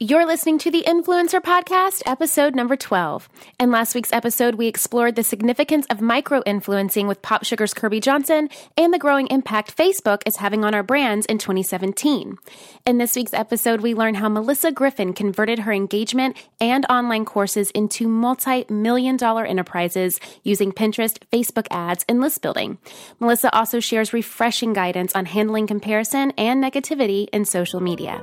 You're listening to the Influencer Podcast, episode number 12. In last week's episode, we explored the significance of micro influencing with Pop Sugar's Kirbie Johnson and the growing impact Facebook is having on our brands in 2017. In this week's episode, we learn how Melyssa Griffin converted her engagement and online courses into multi million dollar enterprises using Pinterest, Facebook ads, and list building. Melyssa also shares refreshing guidance on handling comparison and negativity in social media.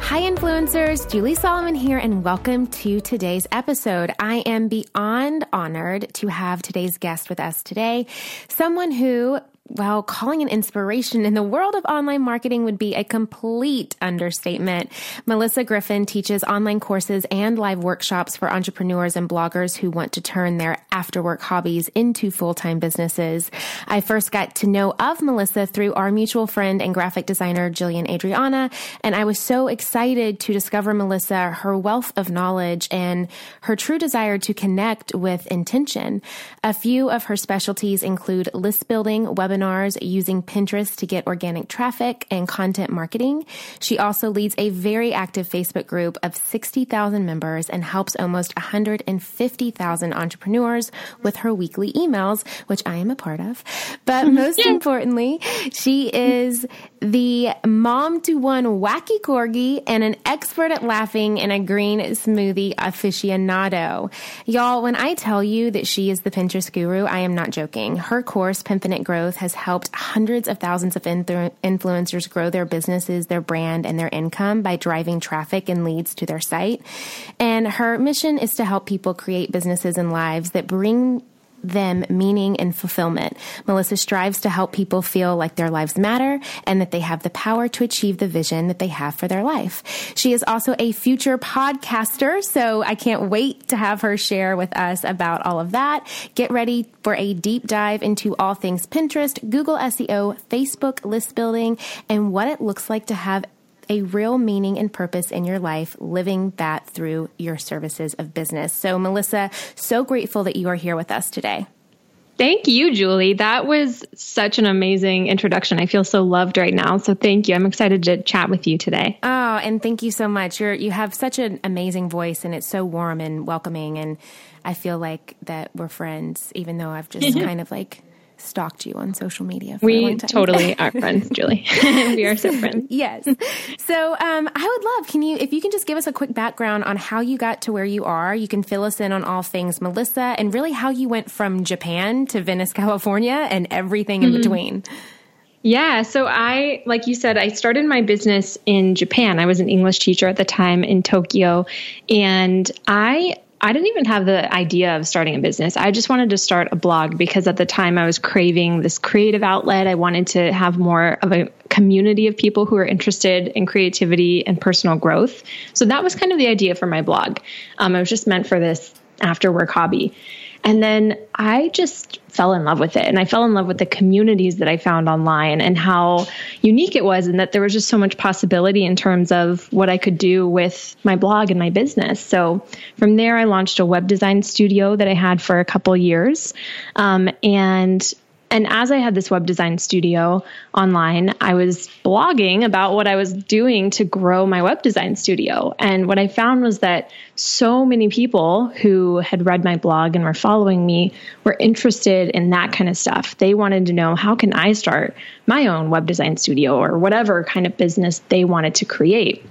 Hi, influencers. Julie Solomon here, and welcome to today's episode. I am beyond honored to have today's guest with us today. Someone who well, calling an inspiration in the world of online marketing would be a complete understatement. Melyssa Griffin teaches online courses and live workshops for entrepreneurs and bloggers who want to turn their after work hobbies into full time businesses. I first got to know of Melyssa through our mutual friend and graphic designer, Jillian Adriana, and I was so excited to discover Melyssa, her wealth of knowledge, and her true desire to connect with intention. A few of her specialties include list building, webinars, webinars using Pinterest to get organic traffic and content marketing. She also leads a very active Facebook group of 60,000 members and helps almost 150,000 entrepreneurs with her weekly emails, which I am a part of. But most importantly, she is the mom to one wacky corgi and an expert at laughing in a green smoothie aficionado. Y'all, when I tell you that she is the Pinterest guru, I am not joking. Her course, Pinfinite Growth, has helped hundreds of thousands of influencers grow their businesses, their brand, and their income by driving traffic and leads to their site. And her mission is to help people create businesses and lives that bring them meaning and fulfillment. Melyssa strives to help people feel like their lives matter and that they have the power to achieve the vision that they have for their life. She is also a future podcaster, so I can't wait to have her share with us about all of that. Get ready for a deep dive into all things Pinterest, Google SEO, Facebook list building, and what it looks like to have a real meaning and purpose in your life, living that through your services of business. So, Melyssa, so grateful that you are here with us today. Thank you, Julie. That was such an amazing introduction. I feel so loved right now. So thank you. I'm excited to chat with you today. Oh, and thank you so much. You're you have such an amazing voice and it's so warm and welcoming and I feel like that we're friends even though I've just kind of like stalked you on social media. we totally are friends, Julie. we are so friends. Yes. So um, I would love, can you, if you can just give us a quick background on how you got to where you are, you can fill us in on all things Melyssa and really how you went from Japan to Venice, California and everything in mm-hmm. between. Yeah. So I, like you said, I started my business in Japan. I was an English teacher at the time in Tokyo. And I I didn't even have the idea of starting a business. I just wanted to start a blog because at the time I was craving this creative outlet. I wanted to have more of a community of people who are interested in creativity and personal growth. So that was kind of the idea for my blog. Um, it was just meant for this after work hobby. And then I just fell in love with it. And I fell in love with the communities that I found online and how unique it was, and that there was just so much possibility in terms of what I could do with my blog and my business. So from there, I launched a web design studio that I had for a couple years. Um, and and as I had this web design studio online, I was blogging about what I was doing to grow my web design studio. And what I found was that so many people who had read my blog and were following me were interested in that kind of stuff. They wanted to know how can I start my own web design studio or whatever kind of business they wanted to create.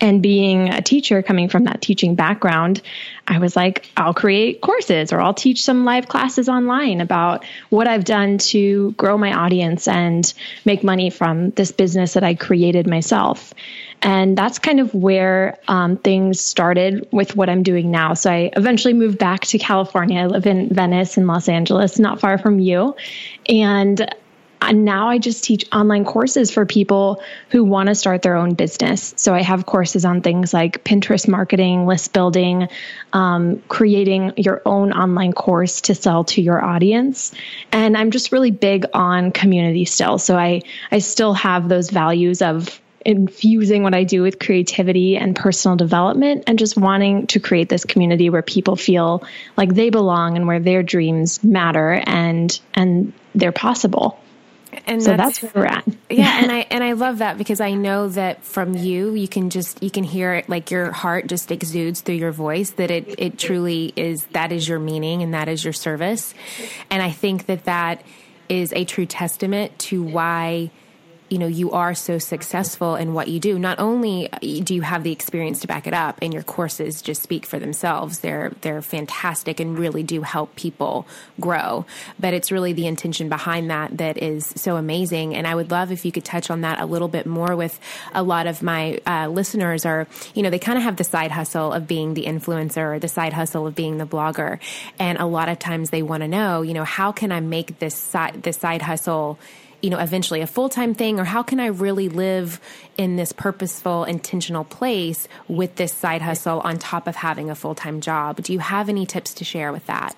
And being a teacher coming from that teaching background, I was like, I'll create courses or I'll teach some live classes online about what I've done to grow my audience and make money from this business that I created myself. And that's kind of where um, things started with what I'm doing now. So I eventually moved back to California. I live in Venice in Los Angeles, not far from you. And now I just teach online courses for people who want to start their own business. So I have courses on things like Pinterest marketing, list building, um, creating your own online course to sell to your audience. And I'm just really big on community still. So I, I still have those values of infusing what I do with creativity and personal development and just wanting to create this community where people feel like they belong and where their dreams matter and and they're possible and so that's, that's, where we're at. yeah, and I and I love that because I know that from you, you can just you can hear it like your heart just exudes through your voice that it it truly is that is your meaning and that is your service, and I think that that is a true testament to why you know you are so successful in what you do. Not only do you have the experience to back it up and your courses just speak for themselves they're they're fantastic and really do help people grow. But it's really the intention behind that that is so amazing. And i would love if you could touch on that a little bit more with a lot of my uh, listeners are you know they kind of have the side hustle of being the influencer or the side hustle of being the blogger. And a lot of times they want to know you know how can i make this side this side hustle you know, eventually a full time thing? Or how can I really live in this purposeful, intentional place with this side hustle on top of having a full time job? Do you have any tips to share with that?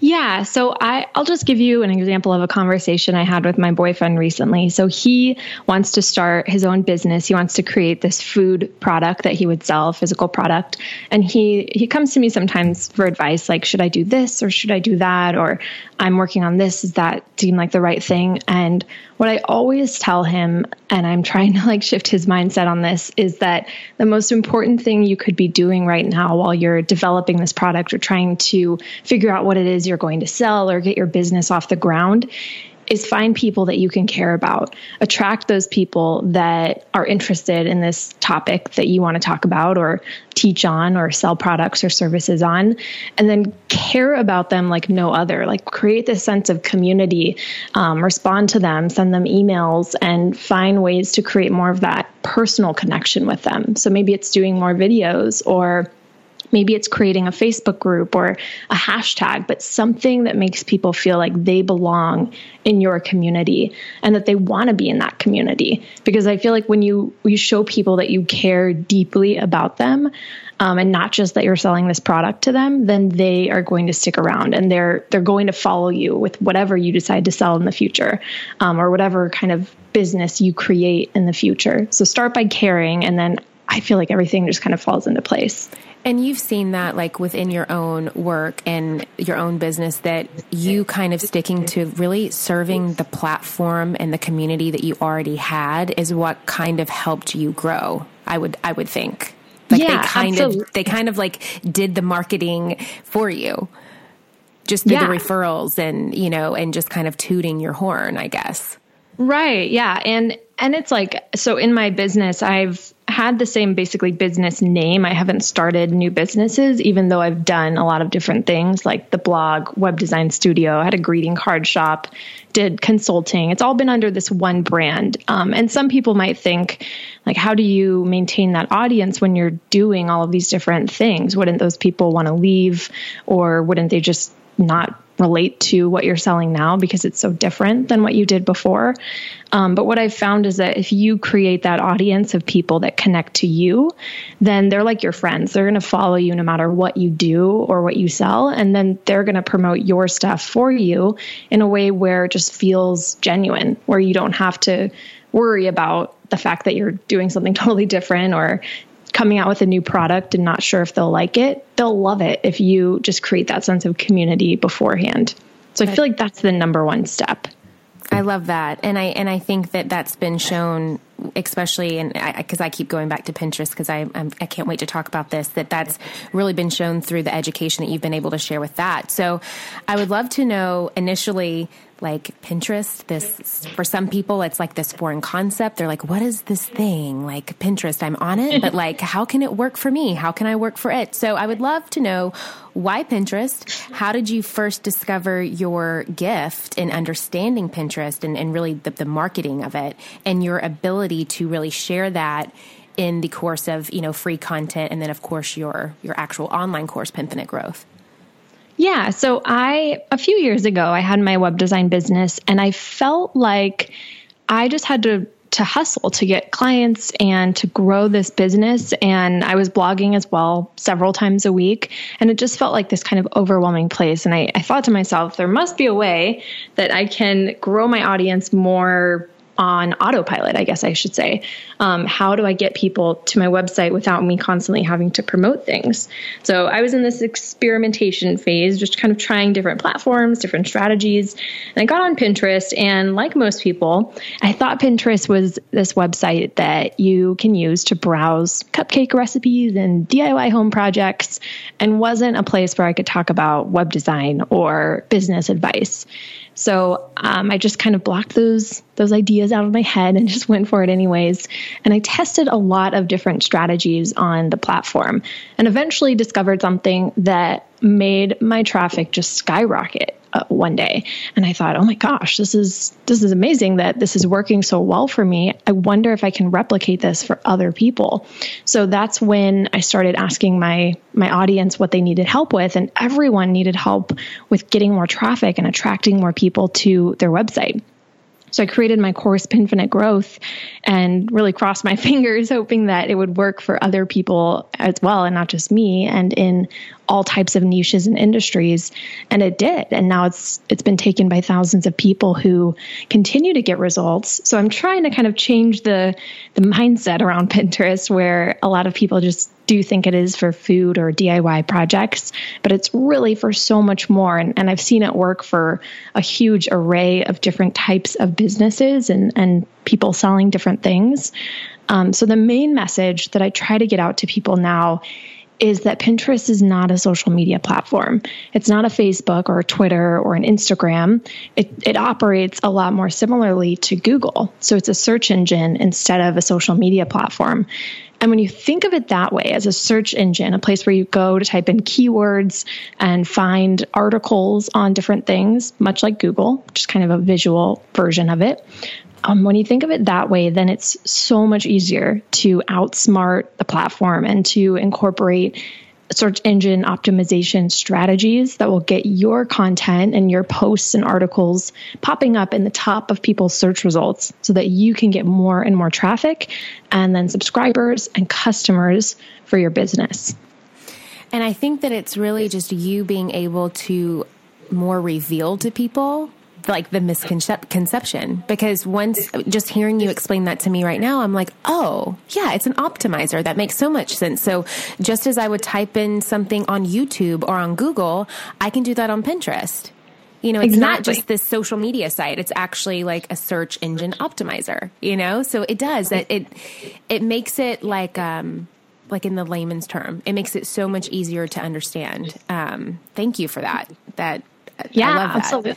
Yeah, so I, I'll just give you an example of a conversation I had with my boyfriend recently. So he wants to start his own business. He wants to create this food product that he would sell, physical product. And he he comes to me sometimes for advice, like should I do this or should I do that? Or I'm working on this. Does that seem like the right thing? And what I always tell him, and I'm trying to like shift his mindset on this, is that the most important thing you could be doing right now while you're developing this product or trying to figure out what it is you're going to sell or get your business off the ground is find people that you can care about. Attract those people that are interested in this topic that you want to talk about or teach on or sell products or services on, and then care about them like no other. Like create this sense of community, um, respond to them, send them emails, and find ways to create more of that personal connection with them. So maybe it's doing more videos or Maybe it's creating a Facebook group or a hashtag, but something that makes people feel like they belong in your community and that they want to be in that community. Because I feel like when you you show people that you care deeply about them, um, and not just that you're selling this product to them, then they are going to stick around and they're they're going to follow you with whatever you decide to sell in the future, um, or whatever kind of business you create in the future. So start by caring, and then I feel like everything just kind of falls into place. And you've seen that like within your own work and your own business that you kind of sticking to really serving the platform and the community that you already had is what kind of helped you grow. I would I would think. Like yeah, they kind absolutely. of they kind of like did the marketing for you. Just did yeah. the referrals and, you know, and just kind of tooting your horn, I guess. Right. Yeah. And and it's like so in my business I've had the same basically business name. I haven't started new businesses, even though I've done a lot of different things like the blog, web design studio, I had a greeting card shop, did consulting. It's all been under this one brand. Um, and some people might think, like, how do you maintain that audience when you're doing all of these different things? Wouldn't those people want to leave or wouldn't they just not relate to what you're selling now because it's so different than what you did before. Um, but what I've found is that if you create that audience of people that connect to you, then they're like your friends. They're going to follow you no matter what you do or what you sell. And then they're going to promote your stuff for you in a way where it just feels genuine, where you don't have to worry about the fact that you're doing something totally different or coming out with a new product and not sure if they'll like it, they'll love it if you just create that sense of community beforehand. So I feel like that's the number one step. I love that, and I and I think that that's been shown, especially and because I, I, keep going back to Pinterest because I I'm, I can not wait to talk about this. That that's really been shown through the education that you've been able to share with that. So, I would love to know initially like Pinterest. This for some people, it's like this foreign concept. They're like, "What is this thing?" Like Pinterest, I'm on it, but like, how can it work for me? How can I work for it? So I would love to know why Pinterest. How did you first discover your gift in understanding Pinterest and, and really the, the marketing of it, and your ability to really share that in the course of you know free content, and then of course your your actual online course, Pinfinite Growth. Yeah. So I, a few years ago, I had my web design business and I felt like I just had to to hustle to get clients and to grow this business. And I was blogging as well several times a week. And it just felt like this kind of overwhelming place. And I, I thought to myself, there must be a way that I can grow my audience more on autopilot, I guess I should say. Um, how do I get people to my website without me constantly having to promote things? So I was in this experimentation phase, just kind of trying different platforms, different strategies. And I got on Pinterest, and like most people, I thought Pinterest was this website that you can use to browse cupcake recipes and DIY home projects, and wasn't a place where I could talk about web design or business advice. So um, I just kind of blocked those those ideas out of my head and just went for it anyways. And I tested a lot of different strategies on the platform, and eventually discovered something that made my traffic just skyrocket uh, one day. And i thought oh my gosh this is this is amazing that this is working so well for me. I wonder if i can replicate this for other people. So that's when i started asking my my audience what they needed help with. And everyone needed help with getting more traffic and attracting more people to their website so I created my course, Pinfinite Growth, and really crossed my fingers, hoping that it would work for other people as well, and not just me, and in all types of niches and industries. And it did. And now it's it's been taken by thousands of people who continue to get results. So I'm trying to kind of change the the mindset around Pinterest where a lot of people just do think it is for food or DIY projects, but it's really for so much more. And, and I've seen it work for a huge array of different types of businesses and, and people selling different things. Um, so the main message that I try to get out to people now is that Pinterest is not a social media platform. It's not a Facebook or a Twitter or an Instagram. It, it operates a lot more similarly to Google. So it's a search engine instead of a social media platform. And when you think of it that way, as a search engine, a place where you go to type in keywords and find articles on different things, much like Google, just kind of a visual version of it. Um, when you think of it that way, then it's so much easier to outsmart the platform and to incorporate search engine optimization strategies that will get your content and your posts and articles popping up in the top of people's search results so that you can get more and more traffic and then subscribers and customers for your business. And I think that it's really just you being able to more reveal to people like the misconception because once just hearing you explain that to me right now, I'm like, oh, yeah, it's an optimizer. That makes so much sense. So just as I would type in something on YouTube or on Google, I can do that on Pinterest. You know, it's exactly. not just this social media site. It's actually like a search engine optimizer, you know? So it does that. It, it makes it like, um, like in the layman's term, it makes it so much easier to understand. Um, thank you for that. That, yeah, absolutely.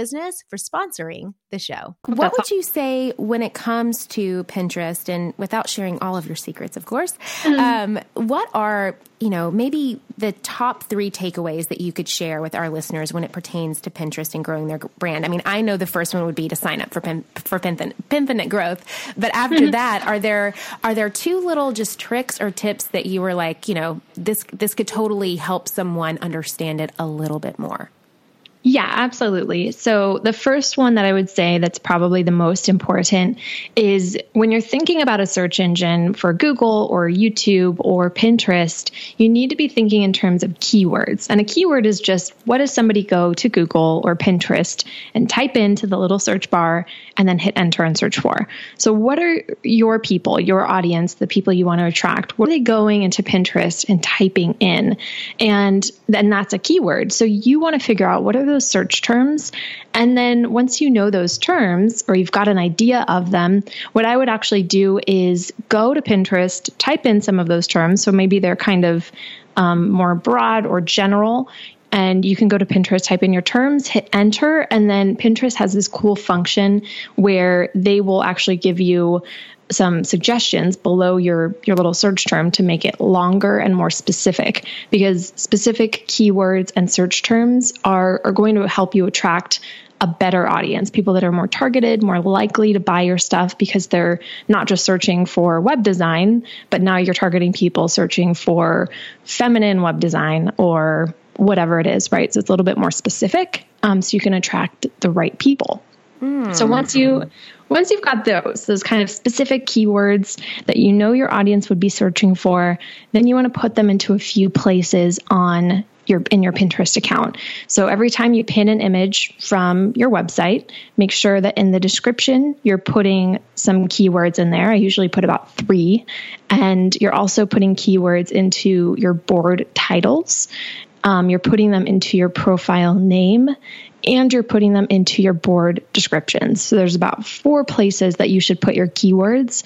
business for sponsoring the show. What would you say when it comes to Pinterest and without sharing all of your secrets, of course? Mm-hmm. Um, what are, you know, maybe the top three takeaways that you could share with our listeners when it pertains to Pinterest and growing their brand? I mean, I know the first one would be to sign up for Pin, for Pinfinite Growth, but after mm-hmm. that, are there are there two little just tricks or tips that you were like, you know, this this could totally help someone understand it a little bit more? Yeah, absolutely. So, the first one that I would say that's probably the most important is when you're thinking about a search engine for Google or YouTube or Pinterest, you need to be thinking in terms of keywords. And a keyword is just what does somebody go to Google or Pinterest and type into the little search bar and then hit enter and search for? So, what are your people, your audience, the people you want to attract? What are they going into Pinterest and typing in? And then that's a keyword. So, you want to figure out what are those search terms. And then once you know those terms or you've got an idea of them, what I would actually do is go to Pinterest, type in some of those terms. So maybe they're kind of um, more broad or general. And you can go to Pinterest, type in your terms, hit enter, and then Pinterest has this cool function where they will actually give you some suggestions below your your little search term to make it longer and more specific because specific keywords and search terms are are going to help you attract a better audience, people that are more targeted, more likely to buy your stuff because they're not just searching for web design, but now you're targeting people searching for feminine web design or whatever it is, right? So it's a little bit more specific, um, so you can attract the right people. Mm. So once you once you've got those, those kind of specific keywords that you know your audience would be searching for, then you want to put them into a few places on your in your Pinterest account. So every time you pin an image from your website, make sure that in the description you're putting some keywords in there. I usually put about 3 and you're also putting keywords into your board titles. Um, you're putting them into your profile name and you're putting them into your board descriptions. So there's about four places that you should put your keywords.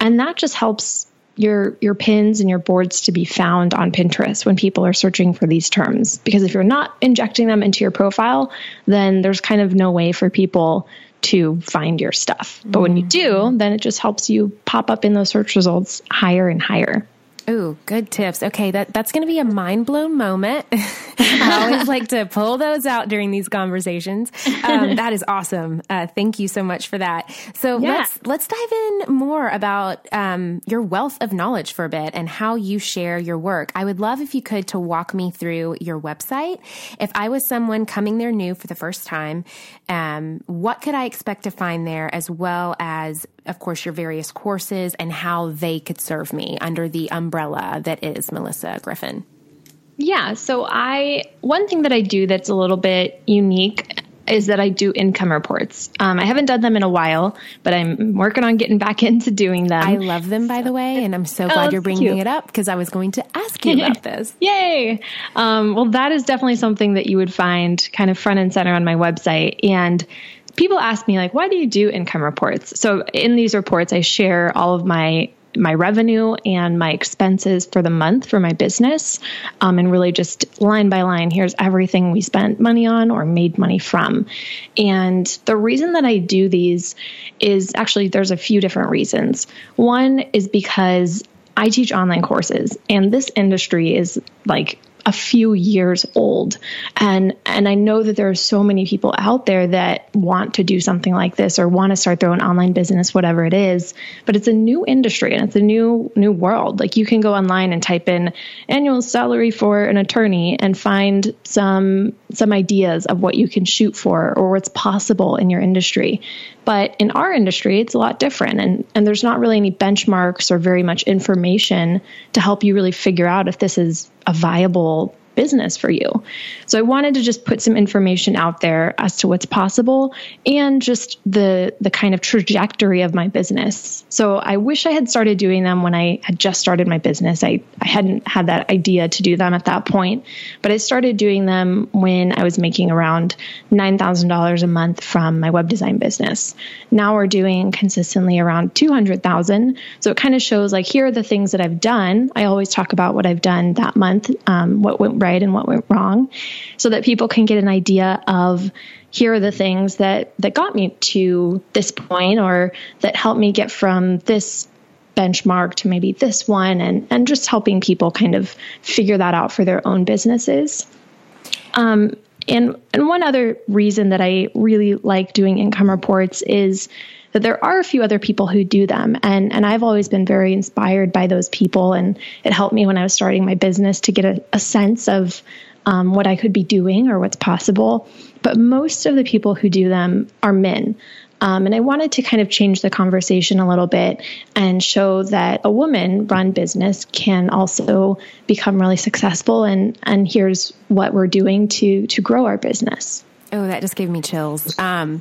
And that just helps your your pins and your boards to be found on Pinterest when people are searching for these terms. Because if you're not injecting them into your profile, then there's kind of no way for people to find your stuff. But when you mm. do, then it just helps you pop up in those search results higher and higher. Ooh, good tips. Okay, that that's going to be a mind blown moment. I always like to pull those out during these conversations. Um, that is awesome. Uh, thank you so much for that. So yeah. let's let's dive in more about um, your wealth of knowledge for a bit and how you share your work. I would love if you could to walk me through your website. If I was someone coming there new for the first time, um, what could I expect to find there, as well as of course, your various courses and how they could serve me under the umbrella that is Melyssa Griffin. Yeah. So I, one thing that I do that's a little bit unique is that I do income reports. Um, I haven't done them in a while, but I'm working on getting back into doing them. I love them, by the way, and I'm so oh, glad you're bringing it up because I was going to ask you about this. Yay! Um, well, that is definitely something that you would find kind of front and center on my website. And people ask me like why do you do income reports? So in these reports i share all of my my revenue and my expenses for the month for my business um, and really just line by line here's everything we spent money on or made money from. And the reason that i do these is actually there's a few different reasons. One is because I teach online courses and this industry is like a few years old and and I know that there are so many people out there that want to do something like this or want to start their own online business whatever it is but it's a new industry and it's a new new world like you can go online and type in annual salary for an attorney and find some some ideas of what you can shoot for or what's possible in your industry but in our industry, it's a lot different. And, and there's not really any benchmarks or very much information to help you really figure out if this is a viable business for you. So I wanted to just put some information out there as to what's possible and just the the kind of trajectory of my business. So I wish I had started doing them when I had just started my business. I, I hadn't had that idea to do them at that point, but I started doing them when I was making around $9,000 a month from my web design business. Now we're doing consistently around 200,000. So it kind of shows like here are the things that I've done. I always talk about what I've done that month, um, what went right and what went wrong so that people can get an idea of here are the things that that got me to this point or that helped me get from this benchmark to maybe this one and and just helping people kind of figure that out for their own businesses. Um, and and one other reason that I really like doing income reports is that there are a few other people who do them and and I've always been very inspired by those people and it helped me when I was starting my business to get a, a sense of um, what I could be doing or what's possible. But most of the people who do them are men. Um, and I wanted to kind of change the conversation a little bit and show that a woman run business can also become really successful. And, and here's what we're doing to, to grow our business. Oh, that just gave me chills. Um,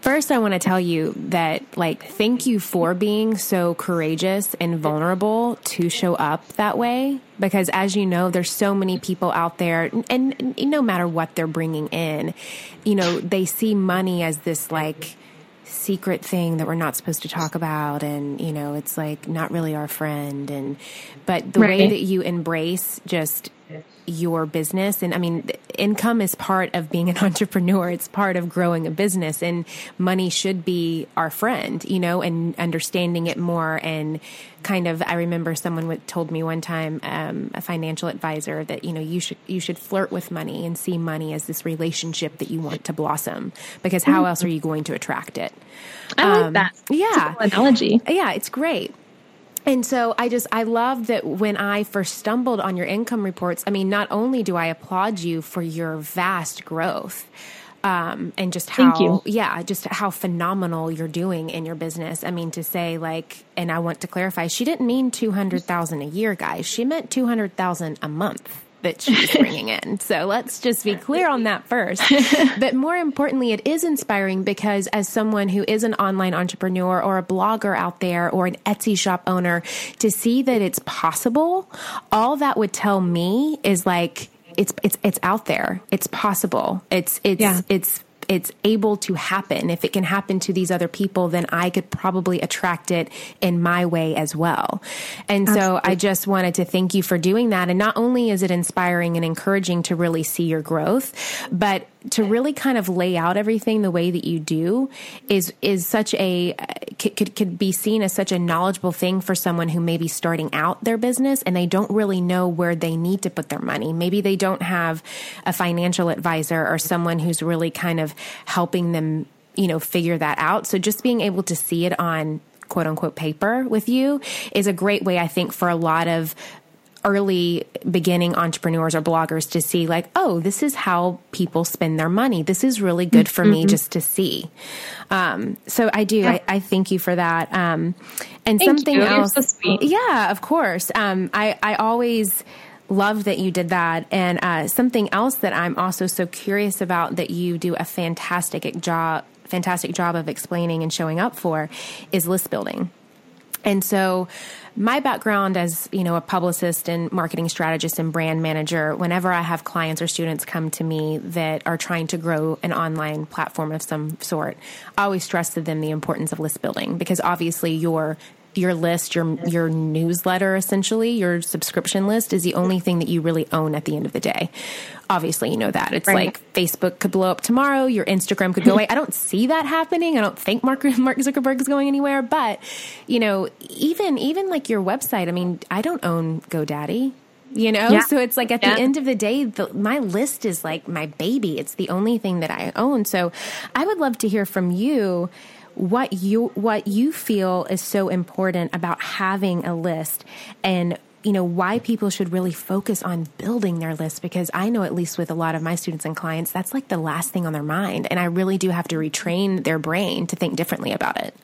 first, I want to tell you that, like, thank you for being so courageous and vulnerable to show up that way. Because, as you know, there's so many people out there, and, and no matter what they're bringing in, you know, they see money as this, like, secret thing that we're not supposed to talk about and you know it's like not really our friend and but the right. way that you embrace just your business. And I mean, income is part of being an entrepreneur. It's part of growing a business and money should be our friend, you know, and understanding it more. And kind of, I remember someone told me one time, um, a financial advisor that, you know, you should, you should flirt with money and see money as this relationship that you want to blossom because how mm-hmm. else are you going to attract it? I like um, that. Yeah. analogy. Yeah. It's great. And so I just, I love that when I first stumbled on your income reports, I mean, not only do I applaud you for your vast growth, um, and just how, yeah, just how phenomenal you're doing in your business. I mean, to say like, and I want to clarify, she didn't mean 200,000 a year, guys. She meant 200,000 a month that she's bringing in. So let's just be clear on that first. but more importantly, it is inspiring because as someone who is an online entrepreneur or a blogger out there or an Etsy shop owner, to see that it's possible, all that would tell me is like, it's it's it's out there. It's possible. It's it's yeah. it's it's able to happen. If it can happen to these other people, then I could probably attract it in my way as well. And Absolutely. so I just wanted to thank you for doing that. And not only is it inspiring and encouraging to really see your growth, but to really kind of lay out everything the way that you do is is such a could, could, could be seen as such a knowledgeable thing for someone who may be starting out their business and they don't really know where they need to put their money. Maybe they don't have a financial advisor or someone who's really kind of helping them, you know, figure that out. So just being able to see it on quote unquote paper with you is a great way, I think, for a lot of early beginning entrepreneurs or bloggers to see like oh this is how people spend their money. This is really good for mm-hmm. me just to see. Um, so i do. Yeah. I, I, thank you for that. Um, and thank something you. else so yeah of course. Um, I, I always love that you did that. And uh, something else that i'm also so curious about that you do a fantastic job fantastic job of explaining and showing up for is list building. And so my background as, you know, a publicist and marketing strategist and brand manager, whenever I have clients or students come to me that are trying to grow an online platform of some sort, I always stress to them the importance of list building because obviously your your list, your your newsletter, essentially your subscription list, is the only thing that you really own at the end of the day. Obviously, you know that it's right. like Facebook could blow up tomorrow, your Instagram could go away. I don't see that happening. I don't think Mark Mark Zuckerberg is going anywhere. But you know, even even like your website. I mean, I don't own GoDaddy you know yeah. so it's like at yeah. the end of the day the, my list is like my baby it's the only thing that i own so i would love to hear from you what you what you feel is so important about having a list and you know why people should really focus on building their list because I know at least with a lot of my students and clients that's like the last thing on their mind and I really do have to retrain their brain to think differently about it.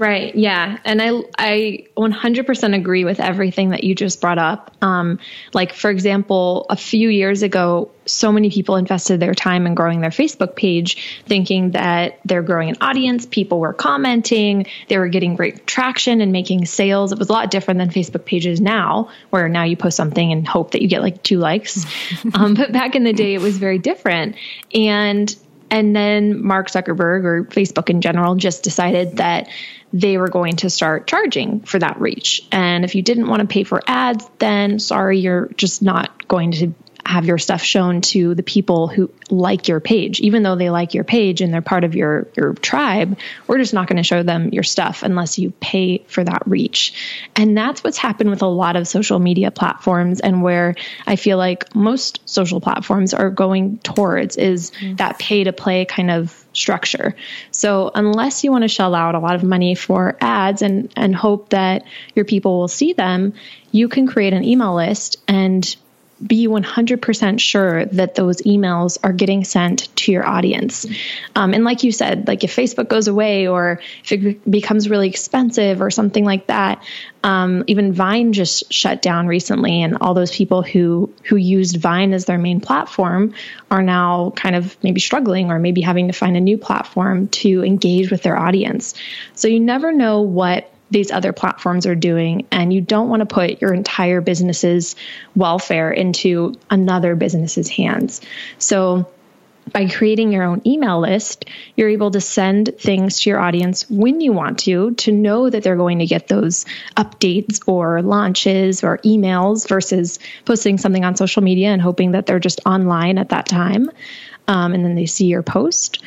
Right. Yeah. And I, I 100% agree with everything that you just brought up. Um, like, for example, a few years ago, so many people invested their time in growing their Facebook page, thinking that they're growing an audience. People were commenting, they were getting great traction and making sales. It was a lot different than Facebook pages now, where now you post something and hope that you get like two likes. um, but back in the day, it was very different. And and then Mark Zuckerberg or Facebook in general just decided that they were going to start charging for that reach. And if you didn't want to pay for ads, then sorry, you're just not going to have your stuff shown to the people who like your page. Even though they like your page and they're part of your, your tribe, we're just not going to show them your stuff unless you pay for that reach. And that's what's happened with a lot of social media platforms and where I feel like most social platforms are going towards is mm-hmm. that pay to play kind of structure. So unless you want to shell out a lot of money for ads and and hope that your people will see them, you can create an email list and be 100% sure that those emails are getting sent to your audience. Um, and like you said, like if Facebook goes away or if it becomes really expensive or something like that, um, even Vine just shut down recently, and all those people who who used Vine as their main platform are now kind of maybe struggling or maybe having to find a new platform to engage with their audience. So you never know what these other platforms are doing and you don't want to put your entire business's welfare into another business's hands. So by creating your own email list, you're able to send things to your audience when you want to, to know that they're going to get those updates or launches or emails versus posting something on social media and hoping that they're just online at that time. Um, and then they see your post.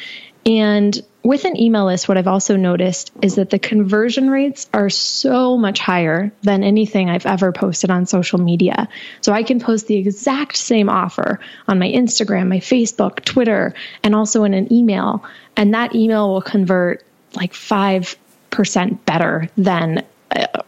And with an email list, what I've also noticed is that the conversion rates are so much higher than anything I've ever posted on social media. So I can post the exact same offer on my Instagram, my Facebook, Twitter, and also in an email. And that email will convert like 5% better than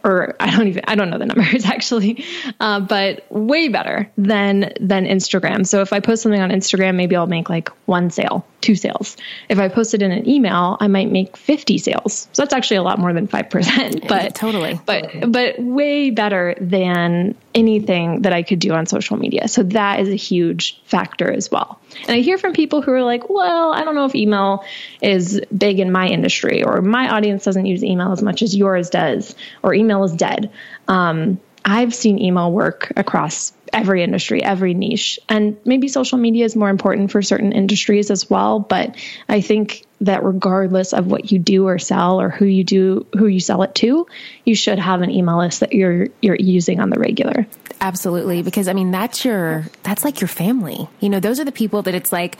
or I don't even I don't know the numbers actually, uh, but way better than than Instagram. So if I post something on Instagram, maybe I'll make like one sale, two sales. If I posted in an email, I might make fifty sales. So that's actually a lot more than five percent. But totally, but but way better than anything that I could do on social media. So that is a huge factor as well. And I hear from people who are like, well, I don't know if email is big in my industry, or my audience doesn't use email as much as yours does, or email is dead. Um, I've seen email work across every industry, every niche. And maybe social media is more important for certain industries as well. But I think that regardless of what you do or sell or who you do who you sell it to, you should have an email list that you're you're using on the regular. Absolutely, because I mean that's your that's like your family. You know, those are the people that it's like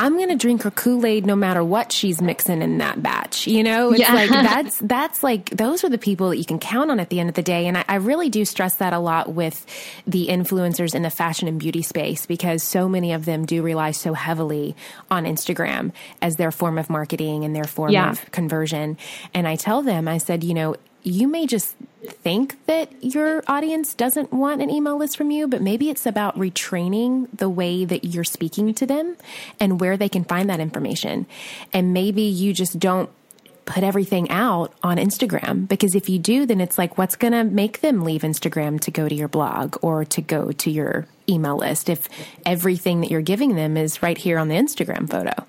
I'm going to drink her Kool-Aid no matter what she's mixing in that batch. You know, it's yeah. like that's that's like those are the people that you can count on at the end of the day and I, I really do stress that a lot with the influencers in the fashion and beauty space because so many of them do rely so heavily on Instagram as their form of marketing and their form yeah. of conversion. And I tell them, I said, you know, you may just think that your audience doesn't want an email list from you, but maybe it's about retraining the way that you're speaking to them and where they can find that information. And maybe you just don't put everything out on Instagram because if you do, then it's like, what's going to make them leave Instagram to go to your blog or to go to your email list if everything that you're giving them is right here on the Instagram photo?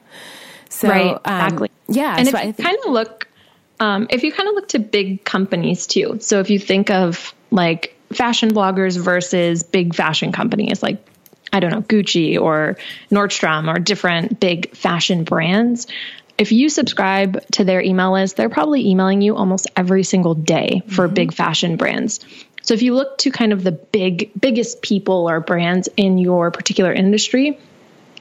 So, right, exactly. Um, yeah. And so if you kind of look, um, if you kind of look to big companies too. So if you think of like fashion bloggers versus big fashion companies like I don't know, Gucci or Nordstrom or different big fashion brands. If you subscribe to their email list, they're probably emailing you almost every single day for mm-hmm. big fashion brands. So if you look to kind of the big biggest people or brands in your particular industry,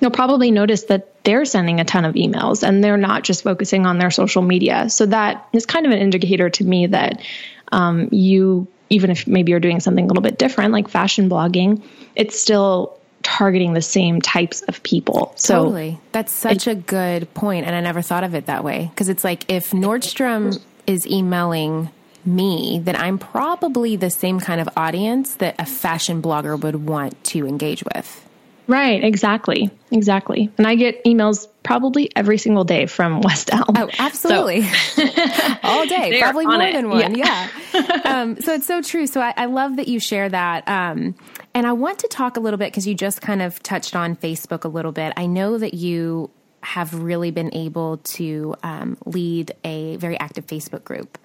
you'll probably notice that they're sending a ton of emails and they're not just focusing on their social media. So that is kind of an indicator to me that um, you, even if maybe you're doing something a little bit different, like fashion blogging, it's still targeting the same types of people. So totally. That's such a good point, and I never thought of it that way because it's like if Nordstrom is emailing me, then I'm probably the same kind of audience that a fashion blogger would want to engage with. Right, exactly. Exactly. And I get emails probably every single day from West Elm. Oh, absolutely. So. All day, probably more it. than one. Yeah. yeah. um, so it's so true. So I, I love that you share that. Um, and I want to talk a little bit because you just kind of touched on Facebook a little bit. I know that you have really been able to um, lead a very active Facebook group.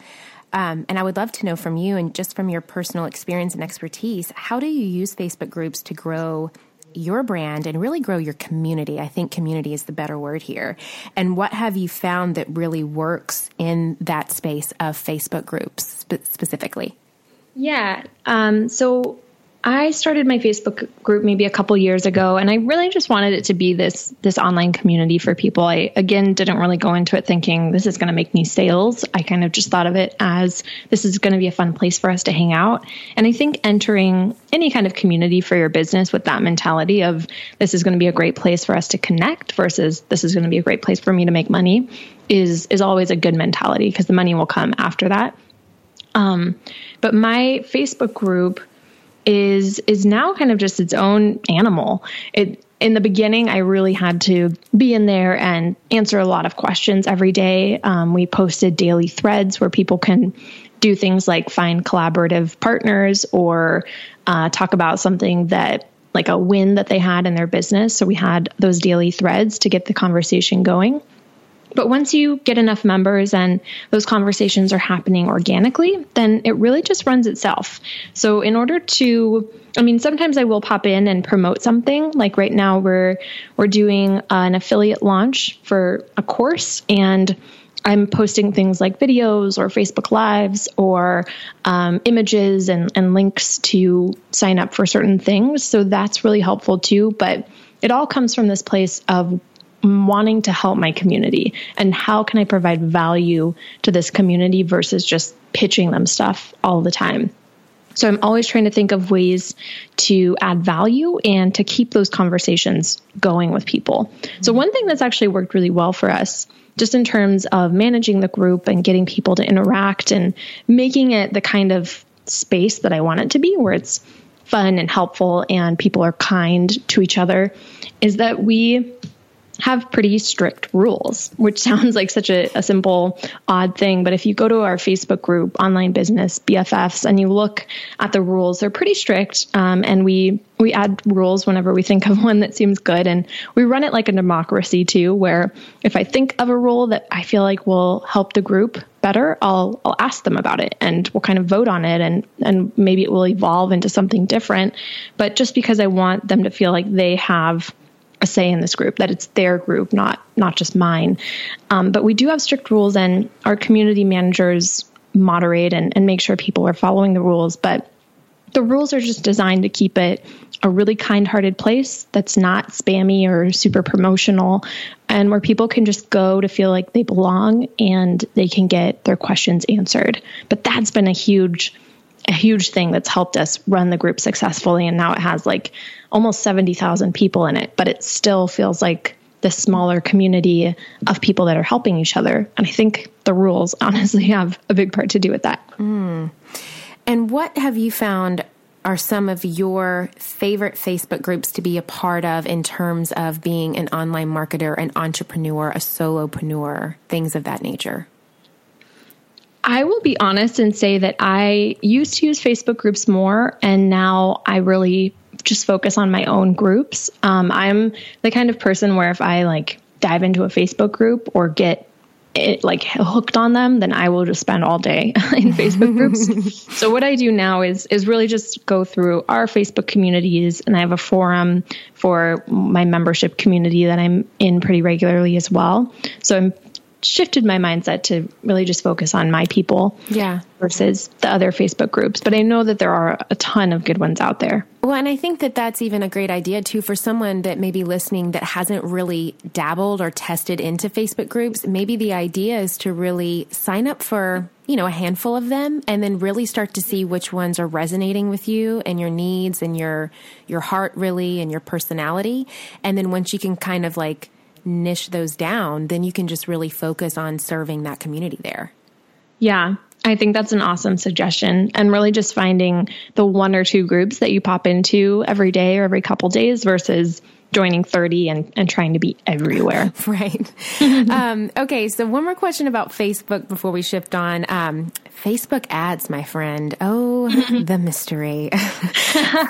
Um, and I would love to know from you and just from your personal experience and expertise, how do you use Facebook groups to grow your brand and really grow your community. I think community is the better word here. And what have you found that really works in that space of Facebook groups spe- specifically? Yeah. Um, so I started my Facebook group maybe a couple years ago, and I really just wanted it to be this this online community for people. I again didn't really go into it thinking this is going to make me sales. I kind of just thought of it as this is going to be a fun place for us to hang out. And I think entering any kind of community for your business with that mentality of this is going to be a great place for us to connect versus this is going to be a great place for me to make money is is always a good mentality because the money will come after that. Um, but my Facebook group is is now kind of just its own animal. It in the beginning, I really had to be in there and answer a lot of questions every day. Um, we posted daily threads where people can do things like find collaborative partners or uh, talk about something that like a win that they had in their business. So we had those daily threads to get the conversation going. But once you get enough members and those conversations are happening organically, then it really just runs itself. So in order to I mean, sometimes I will pop in and promote something. Like right now, we're we're doing an affiliate launch for a course, and I'm posting things like videos or Facebook Lives or um, images and, and links to sign up for certain things. So that's really helpful too. But it all comes from this place of wanting to help my community and how can I provide value to this community versus just pitching them stuff all the time. So I'm always trying to think of ways to add value and to keep those conversations going with people. So one thing that's actually worked really well for us just in terms of managing the group and getting people to interact and making it the kind of space that I want it to be where it's fun and helpful and people are kind to each other is that we have pretty strict rules, which sounds like such a, a, simple, odd thing. But if you go to our Facebook group, Online Business BFFs, and you look at the rules, they're pretty strict. Um, and we we add rules whenever we think of one that seems good, and we run it like a democracy too. Where if I think of a rule that I feel like will help the group better, I'll I'll ask them about it, and we'll kind of vote on it, and and maybe it will evolve into something different. But just because I want them to feel like they have a say in this group that it's their group not not just mine. Um, but we do have strict rules and our community managers moderate and, and make sure people are following the rules. But the rules are just designed to keep it a really kind-hearted place that's not spammy or super promotional and where people can just go to feel like they belong and they can get their questions answered. But that's been a huge a huge thing that's helped us run the group successfully. And now it has like almost 70,000 people in it, but it still feels like this smaller community of people that are helping each other. And I think the rules honestly have a big part to do with that. Mm. And what have you found are some of your favorite Facebook groups to be a part of in terms of being an online marketer, an entrepreneur, a solopreneur, things of that nature? I will be honest and say that I used to use Facebook groups more, and now I really just focus on my own groups. Um, I'm the kind of person where if I like dive into a Facebook group or get it like hooked on them, then I will just spend all day in Facebook groups. so what I do now is is really just go through our Facebook communities, and I have a forum for my membership community that I'm in pretty regularly as well. So I'm shifted my mindset to really just focus on my people yeah. versus the other facebook groups. But i know that there are a ton of good ones out there. Well and i think that that's even a great idea too for someone that may be listening that hasn't really dabbled or tested into facebook groups. Maybe the idea is to really sign up for you know a handful of them and then really start to see which ones are resonating with you and your needs and your your heart really and your personality. And then once you can kind of like niche those down, then you can just really focus on serving that community there. Yeah. I think that's an awesome suggestion. And really just finding the one or two groups that you pop into every day or every couple days versus joining 30 and, and trying to be everywhere. right. um, okay. So, one more question about Facebook before we shift on. Um, Facebook ads, my friend. Oh, the mystery.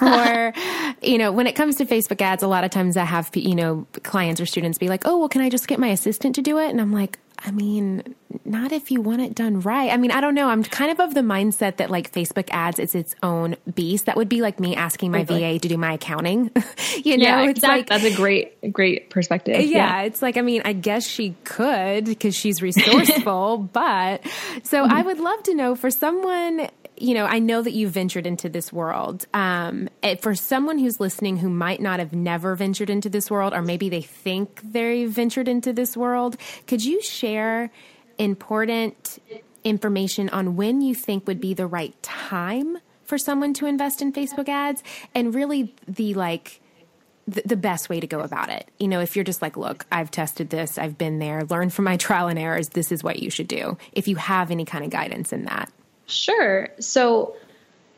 or, you know, when it comes to Facebook ads, a lot of times I have, you know, clients or students be like, oh, well, can I just get my assistant to do it? And I'm like, I mean, not if you want it done right. I mean, I don't know. I'm kind of of the mindset that like Facebook ads is its own beast. That would be like me asking my VA to do my accounting. you know, yeah, it's like that's a great, great perspective. Yeah, yeah, it's like I mean, I guess she could because she's resourceful, but so mm-hmm. I would love to know for someone you know, I know that you ventured into this world. Um, for someone who's listening who might not have never ventured into this world, or maybe they think they've ventured into this world, could you share important information on when you think would be the right time for someone to invest in Facebook ads and really the like, the, best way to go about it. You know, if you're just like, look, I've tested this, I've been there, learned from my trial and errors, this is what you should do. If you have any kind of guidance in that. Sure. So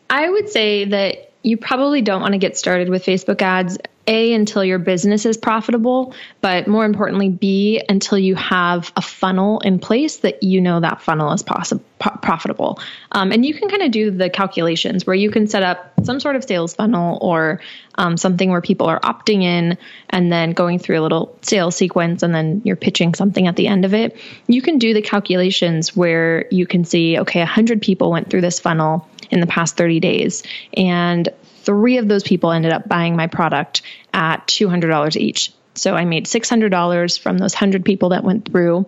I would say that you probably don't want to get started with Facebook ads a, until your business is profitable, but more importantly, B, until you have a funnel in place that you know that funnel is possible profitable. Um, and you can kind of do the calculations where you can set up some sort of sales funnel or um, something where people are opting in and then going through a little sales sequence and then you're pitching something at the end of it. You can do the calculations where you can see, okay, 100 people went through this funnel in the past 30 days and three of those people ended up buying my product at $200 each. So I made $600 from those 100 people that went through.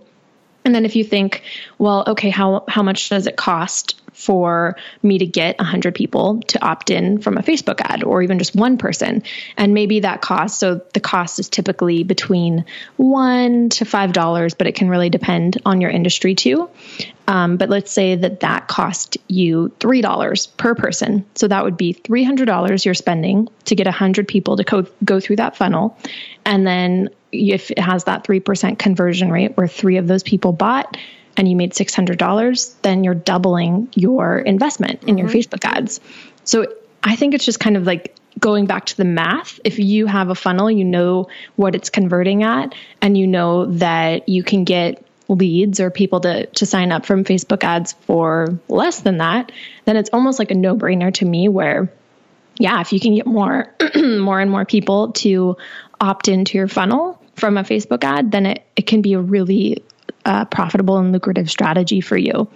And then if you think, well, okay, how how much does it cost for me to get 100 people to opt in from a Facebook ad or even just one person. And maybe that cost, so the cost is typically between one to $5, but it can really depend on your industry too. Um, but let's say that that cost you $3 per person. So that would be $300 you're spending to get 100 people to co- go through that funnel. And then if it has that 3% conversion rate where three of those people bought, and you made $600, then you're doubling your investment in mm-hmm. your Facebook ads. So I think it's just kind of like going back to the math. If you have a funnel, you know what it's converting at, and you know that you can get leads or people to, to sign up from Facebook ads for less than that, then it's almost like a no brainer to me where, yeah, if you can get more, more and more people to opt into your funnel from a Facebook ad, then it, it can be a really uh, profitable and lucrative strategy for you.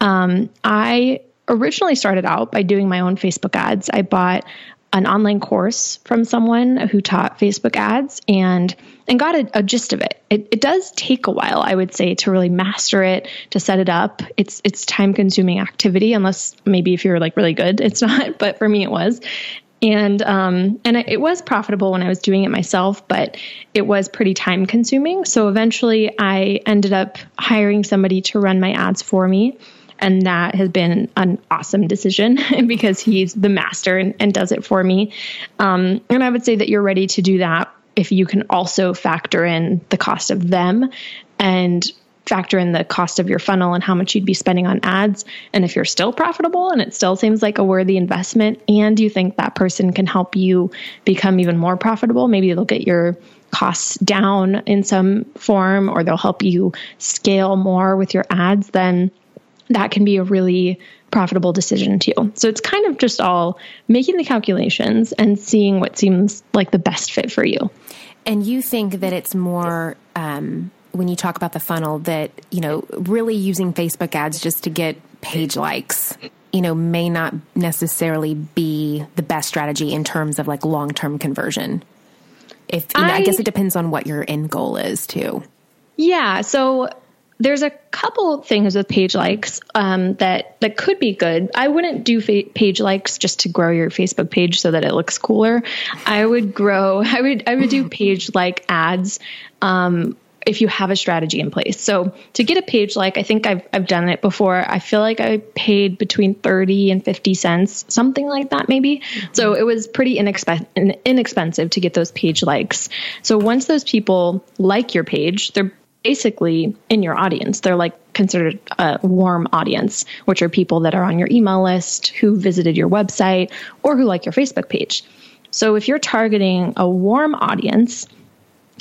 Um, I originally started out by doing my own Facebook ads. I bought an online course from someone who taught Facebook ads and and got a, a gist of it. it. It does take a while, I would say, to really master it, to set it up. It's it's time consuming activity, unless maybe if you're like really good, it's not. But for me, it was and um, and it was profitable when I was doing it myself, but it was pretty time consuming. So eventually, I ended up hiring somebody to run my ads for me, and that has been an awesome decision because he's the master and, and does it for me. Um, and I would say that you're ready to do that if you can also factor in the cost of them and factor in the cost of your funnel and how much you'd be spending on ads. And if you're still profitable and it still seems like a worthy investment, and you think that person can help you become even more profitable, maybe they'll get your costs down in some form or they'll help you scale more with your ads, then that can be a really profitable decision too. So it's kind of just all making the calculations and seeing what seems like the best fit for you. And you think that it's more um, when you talk about the funnel that, you know, really using Facebook ads just to get page likes, you know, may not necessarily be the best strategy in terms of like long term conversion. If you know, I, I guess it depends on what your end goal is too. Yeah. So there's a couple things with page likes um, that that could be good. I wouldn't do fa- page likes just to grow your Facebook page so that it looks cooler. I would grow. I would I would do page like ads um, if you have a strategy in place. So to get a page like, I think I've, I've done it before. I feel like I paid between 30 and 50 cents, something like that, maybe. Mm-hmm. So it was pretty inexpe- inexpensive to get those page likes. So once those people like your page, they're basically in your audience. They're like considered a warm audience, which are people that are on your email list, who visited your website, or who like your Facebook page. So if you're targeting a warm audience,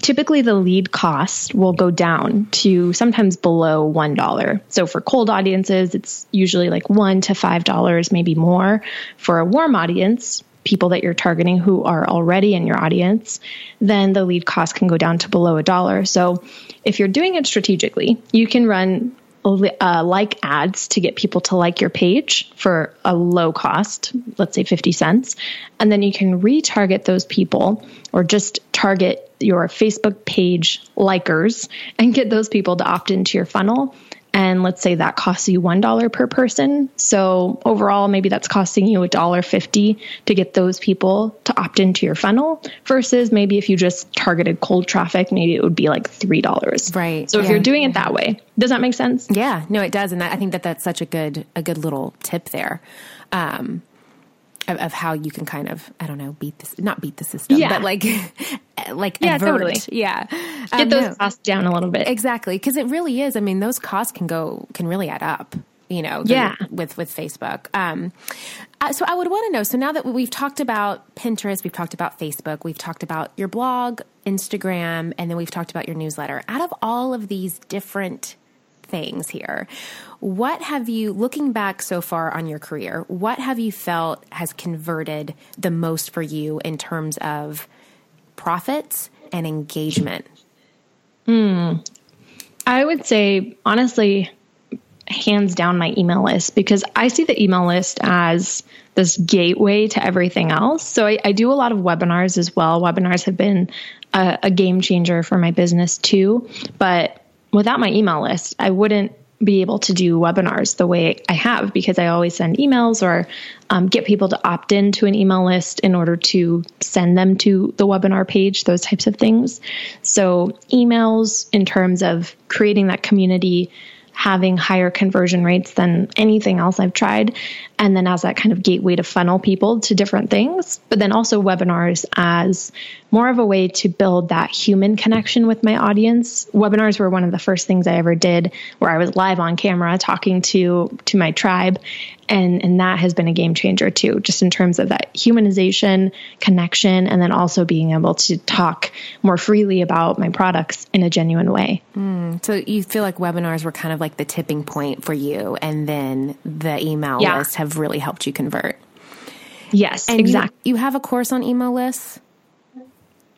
typically the lead cost will go down to sometimes below $1. So for cold audiences, it's usually like 1 to $5, maybe more. For a warm audience, people that you're targeting who are already in your audience, then the lead cost can go down to below a dollar. So if you're doing it strategically, you can run uh, like ads to get people to like your page for a low cost, let's say 50 cents. And then you can retarget those people or just target your Facebook page likers and get those people to opt into your funnel and let's say that costs you $1 per person. So overall, maybe that's costing you $1.50 to get those people to opt into your funnel versus maybe if you just targeted cold traffic, maybe it would be like $3. Right. So if yeah. you're doing it that way, does that make sense? Yeah, no, it does. And I think that that's such a good, a good little tip there. Um, of, of, how you can kind of I don't know beat this not beat the system yeah. but like like yeah avert. totally yeah get um, those no. costs down a little bit exactly because it really is I mean those costs can go can really add up you know yeah with with Facebook um uh, so I would want to know. So now that we've talked about Pinterest, we've talked about Facebook, we've talked about your blog, Instagram, and then we've talked about your newsletter. Out of all of these different things here, what have you, looking back so far on your career, what have you felt has converted the most for you in terms of profits and engagement? Hmm. I would say, honestly, hands down my email list because I see the email list as this gateway to everything else. So I, I do a lot of webinars as well. Webinars have been a, a game changer for my business too. But without my email list, I wouldn't be able to do webinars the way I have because I always send emails or um, get people to opt into an email list in order to send them to the webinar page, those types of things. So, emails in terms of creating that community having higher conversion rates than anything else I've tried. And then as that kind of gateway to funnel people to different things, but then also webinars as more of a way to build that human connection with my audience. Webinars were one of the first things I ever did where I was live on camera talking to to my tribe and and that has been a game changer too just in terms of that humanization connection and then also being able to talk more freely about my products in a genuine way mm, so you feel like webinars were kind of like the tipping point for you and then the email yeah. lists have really helped you convert yes and exactly you, you have a course on email lists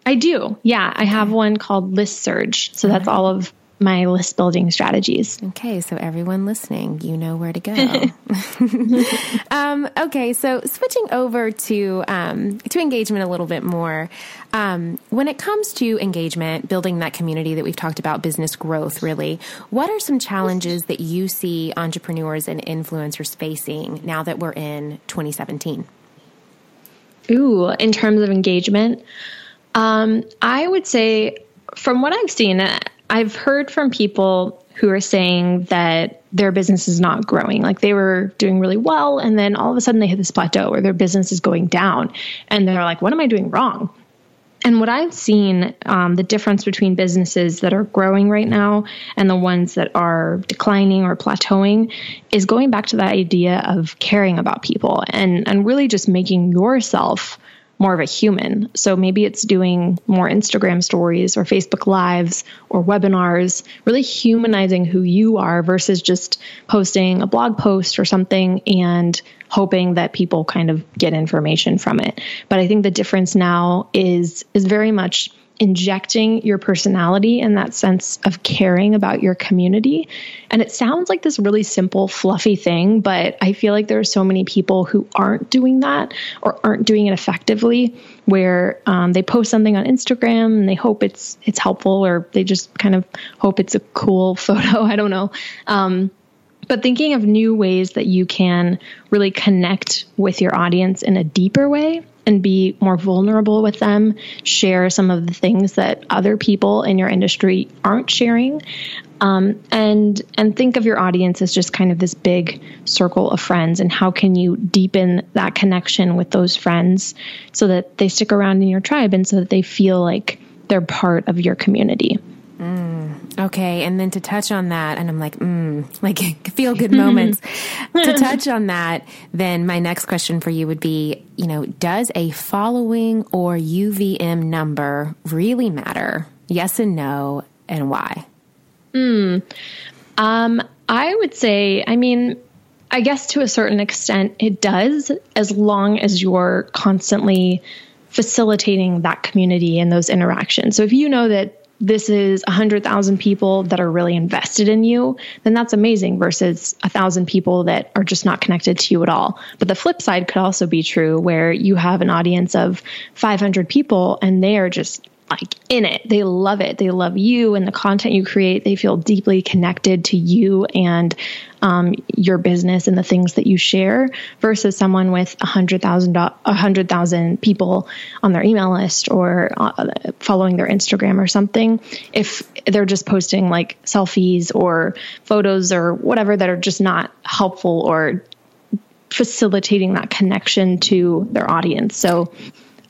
I do. Yeah, I have one called List Surge. So that's all of my list building strategies. Okay, so everyone listening, you know where to go. um, okay, so switching over to um, to engagement a little bit more. Um, when it comes to engagement, building that community that we've talked about, business growth, really, what are some challenges that you see entrepreneurs and influencers facing now that we're in 2017? Ooh, in terms of engagement, um, I would say from what I've seen, I've heard from people who are saying that their business is not growing. Like they were doing really well, and then all of a sudden they hit this plateau where their business is going down. And they're like, what am I doing wrong? And what I've seen, um, the difference between businesses that are growing right now and the ones that are declining or plateauing is going back to that idea of caring about people and, and really just making yourself more of a human. So maybe it's doing more Instagram stories or Facebook Lives or webinars, really humanizing who you are versus just posting a blog post or something and hoping that people kind of get information from it. But I think the difference now is is very much injecting your personality and that sense of caring about your community. And it sounds like this really simple, fluffy thing, but I feel like there are so many people who aren't doing that or aren't doing it effectively, where um, they post something on Instagram and they hope it's it's helpful, or they just kind of hope it's a cool photo. I don't know. Um, but thinking of new ways that you can really connect with your audience in a deeper way and be more vulnerable with them, share some of the things that other people in your industry aren't sharing. Um, and and think of your audience as just kind of this big circle of friends and how can you deepen that connection with those friends so that they stick around in your tribe and so that they feel like they're part of your community Mm, okay, and then to touch on that, and I'm like, mm, like feel good moments. to touch on that, then my next question for you would be, you know, does a following or UVM number really matter? Yes and no, and why? Hmm. Um, I would say, I mean, I guess to a certain extent it does, as long as you're constantly facilitating that community and those interactions. So if you know that this is 100,000 people that are really invested in you, then that's amazing versus a thousand people that are just not connected to you at all. But the flip side could also be true where you have an audience of 500 people and they are just like in it. They love it. They love you and the content you create. They feel deeply connected to you and um, your business and the things that you share versus someone with a hundred thousand a hundred thousand people on their email list or uh, following their Instagram or something. If they're just posting like selfies or photos or whatever that are just not helpful or facilitating that connection to their audience. So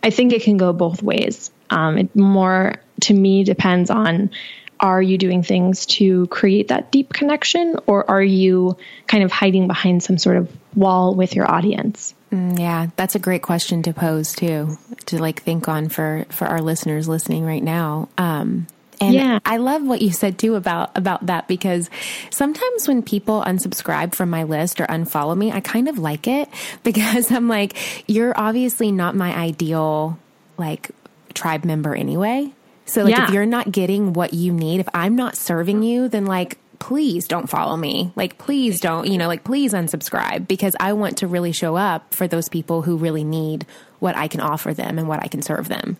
I think it can go both ways. Um, it more to me depends on are you doing things to create that deep connection or are you kind of hiding behind some sort of wall with your audience? Mm, yeah, that's a great question to pose too, to like think on for for our listeners listening right now. Um, and yeah. I love what you said too about about that because sometimes when people unsubscribe from my list or unfollow me, I kind of like it because I'm like, you're obviously not my ideal like tribe member anyway. So like yeah. if you're not getting what you need, if I'm not serving you, then like please don't follow me. Like, please don't, you know, like, please unsubscribe because I want to really show up for those people who really need what I can offer them and what I can serve them.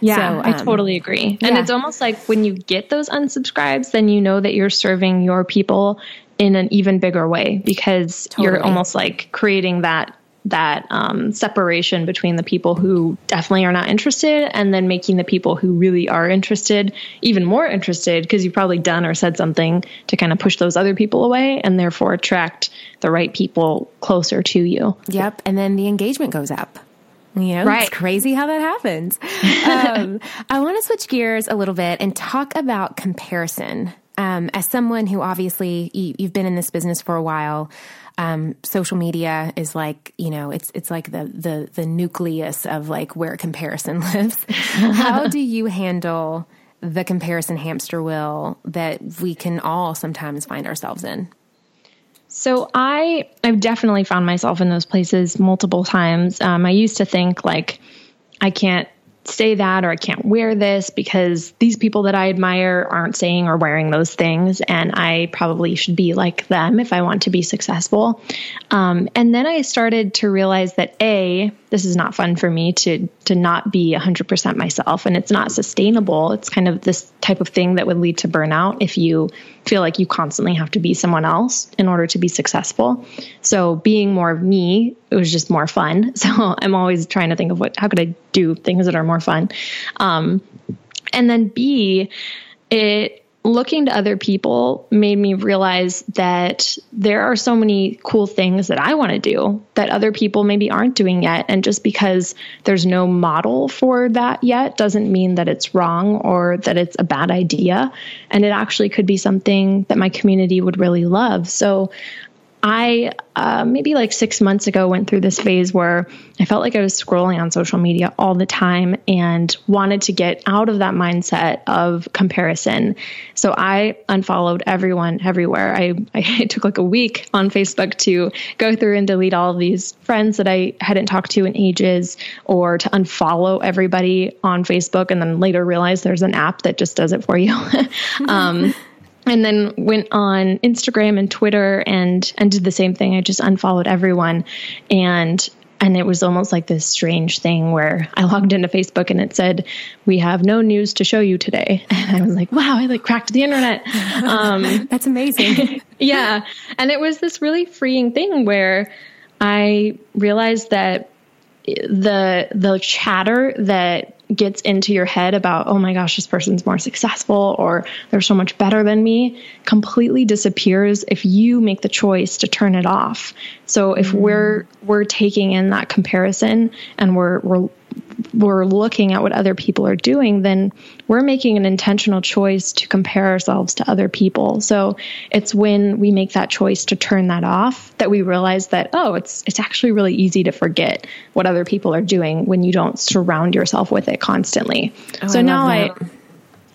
Yeah, so, um, I totally agree. And yeah. it's almost like when you get those unsubscribes, then you know that you're serving your people in an even bigger way because totally. you're almost like creating that that um, separation between the people who definitely are not interested and then making the people who really are interested even more interested because you've probably done or said something to kind of push those other people away and therefore attract the right people closer to you. Yep. And then the engagement goes up. You know, right. it's crazy how that happens. um, I want to switch gears a little bit and talk about comparison. Um, as someone who obviously you, you've been in this business for a while, um, social media is like you know it's it's like the the the nucleus of like where comparison lives. How do you handle the comparison hamster wheel that we can all sometimes find ourselves in? So I I've definitely found myself in those places multiple times. Um, I used to think like I can't say that or I can't wear this because these people that I admire aren't saying or wearing those things. And I probably should be like them if I want to be successful. Um, and then I started to realize that A, this is not fun for me to to not be 100% myself. And it's not sustainable. It's kind of this type of thing that would lead to burnout if you feel like you constantly have to be someone else in order to be successful. So being more of me it was just more fun. So i'm always trying to think of what how could i do things that are more fun? Um, and then b it looking to other people made me realize that there are so many cool things that I want to do that other people maybe aren't doing yet. And just because there's no model for that yet doesn't mean that it's wrong or that it's a bad idea. And it actually could be something that my community would really love. So I uh, maybe like six months ago went through this phase where I felt like I was scrolling on social media all the time and wanted to get out of that mindset of comparison. So I unfollowed everyone everywhere. I, I took like a week on Facebook to go through and delete all of these friends that I hadn't talked to in ages or to unfollow everybody on Facebook and then later realize there's an app that just does it for you. um, and then went on Instagram and Twitter and and did the same thing. I just unfollowed everyone and and it was almost like this strange thing where I logged into Facebook and it said, "We have no news to show you today." And I was like, "Wow, I like cracked the internet." Um, That's amazing. yeah, and it was this really freeing thing where I realized that the the chatter that gets into your head about, oh my gosh, this person's more successful or they're so much better than me completely disappears if you make the choice to turn it off. So if mm. we're we're taking in that comparison and we're we're we're looking at what other people are doing, then we're making an intentional choice to compare ourselves to other people. So it's when we make that choice to turn that off that we realize that, oh, it's, it's actually really easy to forget what other people are doing when you don't surround yourself with it constantly. Oh, so I now I,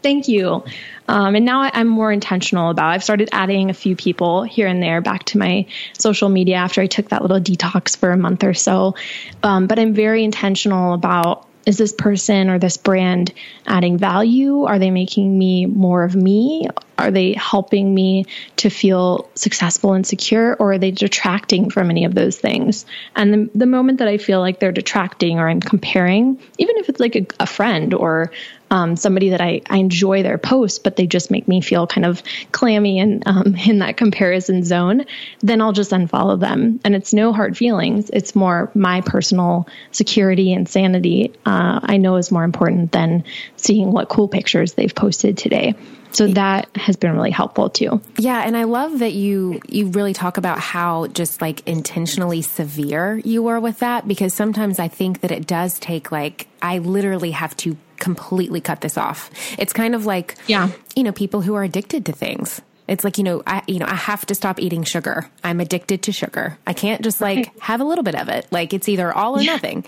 thank you. Um, and now I, am more intentional about. I've started adding a few people here and there back to my social media after I took that little detox for a month or so. Um, but I'm very intentional about is this person or this brand adding value? Are they making me more of me? Are they helping me to feel successful and secure, or are they detracting from any of those things? And the, the moment that I feel like they're detracting or I'm comparing, even if it's like a, a friend or um, somebody that I, I enjoy their posts, but they just make me feel kind of clammy and um, in that comparison zone, then I'll just unfollow them. And it's no hard feelings. It's more my personal security and sanity. Uh, I know is more important than seeing what cool pictures they've posted today. So that has been really helpful too. Yeah, and I love that you you really talk about how just like intentionally severe you were with that because sometimes I think that it does take like I literally have to completely cut this off. It's kind of like, yeah, you know, people who are addicted to things. It's like, you know, I, you know, I have to stop eating sugar. I'm addicted to sugar. I can't just like have a little bit of it. Like it's either all or yeah. nothing.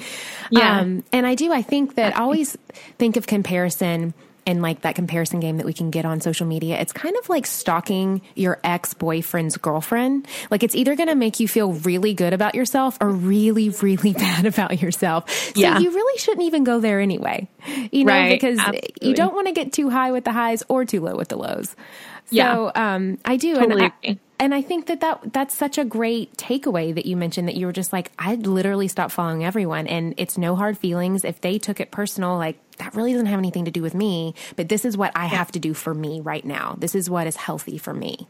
Yeah. Um, and I do, I think that I always think of comparison and like that comparison game that we can get on social media, it's kind of like stalking your ex boyfriend's girlfriend. Like it's either going to make you feel really good about yourself or really, really bad about yourself. So yeah. you really shouldn't even go there anyway, you know, right. because Absolutely. you don't want to get too high with the highs or too low with the lows. So, yeah. um, I do. Totally and I, and I think that, that that's such a great takeaway that you mentioned that you were just like, I literally stopped following everyone and it's no hard feelings. If they took it personal, like that really doesn't have anything to do with me, but this is what I have to do for me right now. This is what is healthy for me.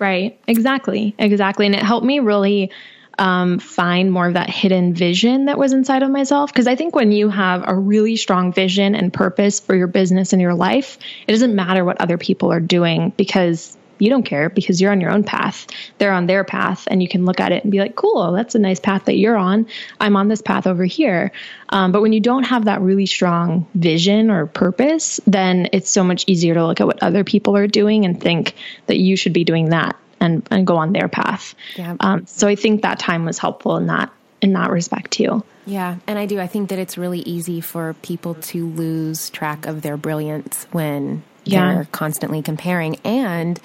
Right. Exactly. Exactly. And it helped me really um, find more of that hidden vision that was inside of myself. Because I think when you have a really strong vision and purpose for your business and your life, it doesn't matter what other people are doing because you don't care because you're on your own path. They're on their path, and you can look at it and be like, cool, that's a nice path that you're on. I'm on this path over here. Um, but when you don't have that really strong vision or purpose, then it's so much easier to look at what other people are doing and think that you should be doing that and, and go on their path. Yeah. Um, so I think that time was helpful in that in that respect too. Yeah, and I do. I think that it's really easy for people to lose track of their brilliance when yeah. they're constantly comparing and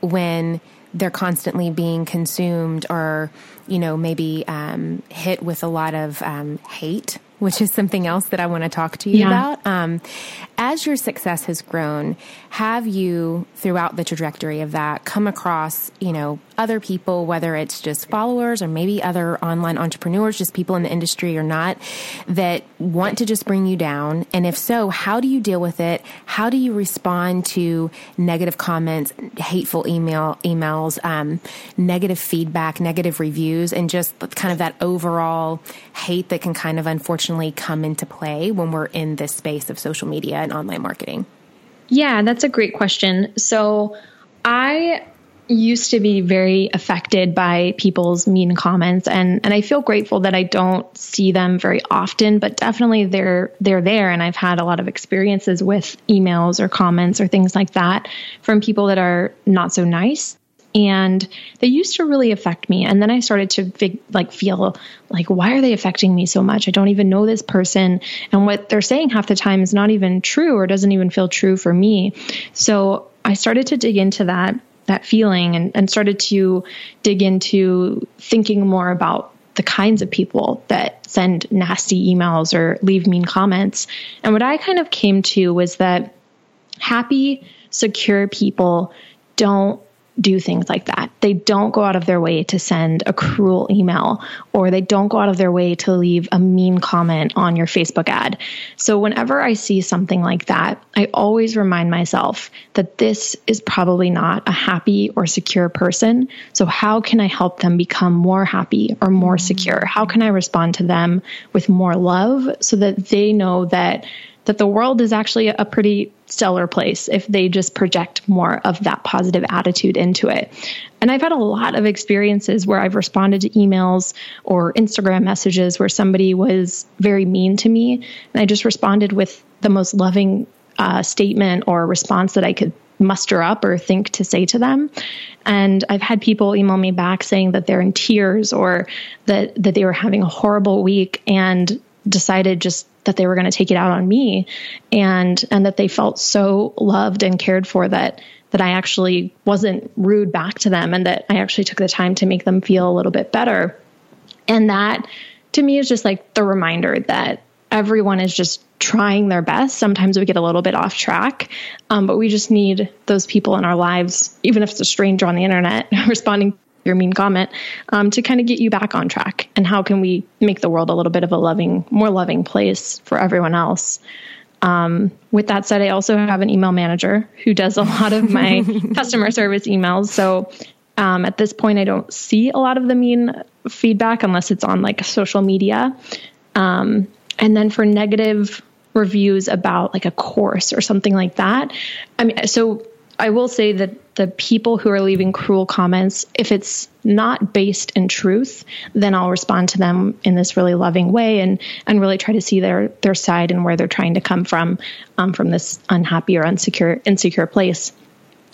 when they're constantly being consumed or you know maybe um, hit with a lot of um, hate which is something else that I want to talk to you yeah. about. Um, as your success has grown, have you, throughout the trajectory of that, come across, you know, other people, whether it's just followers or maybe other online entrepreneurs, just people in the industry or not, that want to just bring you down? And if so, how do you deal with it? How do you respond to negative comments, hateful email emails, um, negative feedback, negative reviews, and just kind of that overall hate that can kind of unfortunately come into play when we're in this space of social media and online marketing? Yeah, that's a great question. So I used to be very affected by people's mean comments and and I feel grateful that I don't see them very often but definitely they're they're there and I've had a lot of experiences with emails or comments or things like that from people that are not so nice and they used to really affect me. And then i started to fig- like feel like why are they affecting me so much? I don't even know this person. And what they're saying half the time is not even true or doesn't even feel true for me. So i started to dig into that that feeling and, and started to dig into thinking more about the kinds of people that send nasty emails or leave mean comments. And what I kind of came to was that happy, secure people don't do things like that. They don't go out of their way to send a cruel email or they don't go out of their way to leave a mean comment on your Facebook ad. So whenever I see something like that, I always remind myself that this is probably not a happy or secure person. So how can I help them become more happy or more mm-hmm. secure? How can I respond to them with more love so that they know that that the world is actually a pretty stellar place if they just project more of that positive attitude into it. And I've had a lot of experiences where I've responded to emails or Instagram messages where somebody was very mean to me. And I just responded with the most loving uh, statement or response that I could muster up or think to say to them. And I've had people email me back saying that they're in tears or that, that they were having a horrible week and decided just that they were going to take it out on me and and that they felt so loved and cared for that that I actually wasn't rude back to them and that I actually took the time to make them feel a little bit better. And that to me is just like the reminder that everyone is just trying their best. Sometimes we get a little bit off track, um, but we just need those people in our lives, even if it's a stranger on the internet responding your mean comment um, to kind of get you back on track. And how can we make the world a little bit of a loving more loving place for everyone else? Um, with that said i also have an email manager who does a lot of my customer service emails. So um, at this point i don't see a lot of the mean feedback unless it's on like social media. Um, and then for negative reviews about like a course or something like that i mean so I will say that the people who are leaving cruel comments, if it's not based in truth, then I'll respond to them in this really loving way and and really try to see their their side and where they're trying to come from um, from this unhappy or insecure insecure place.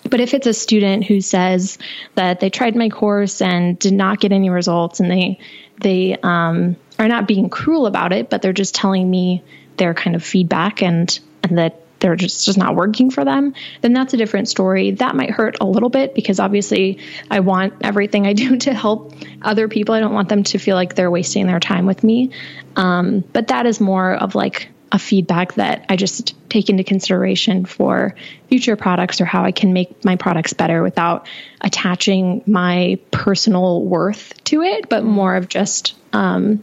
But if it's a student who says that they tried my course and did not get any results and they they um, are not being cruel about it, but they're just telling me their kind of feedback and and that they're just just not working for them, then that's a different story. That might hurt a little bit because obviously I want everything I do to help other people. I don't want them to feel like they're wasting their time with me. Um, but that is more of like a feedback that I just take into consideration for future products or how I can make my products better without attaching my personal worth to it, but more of just um,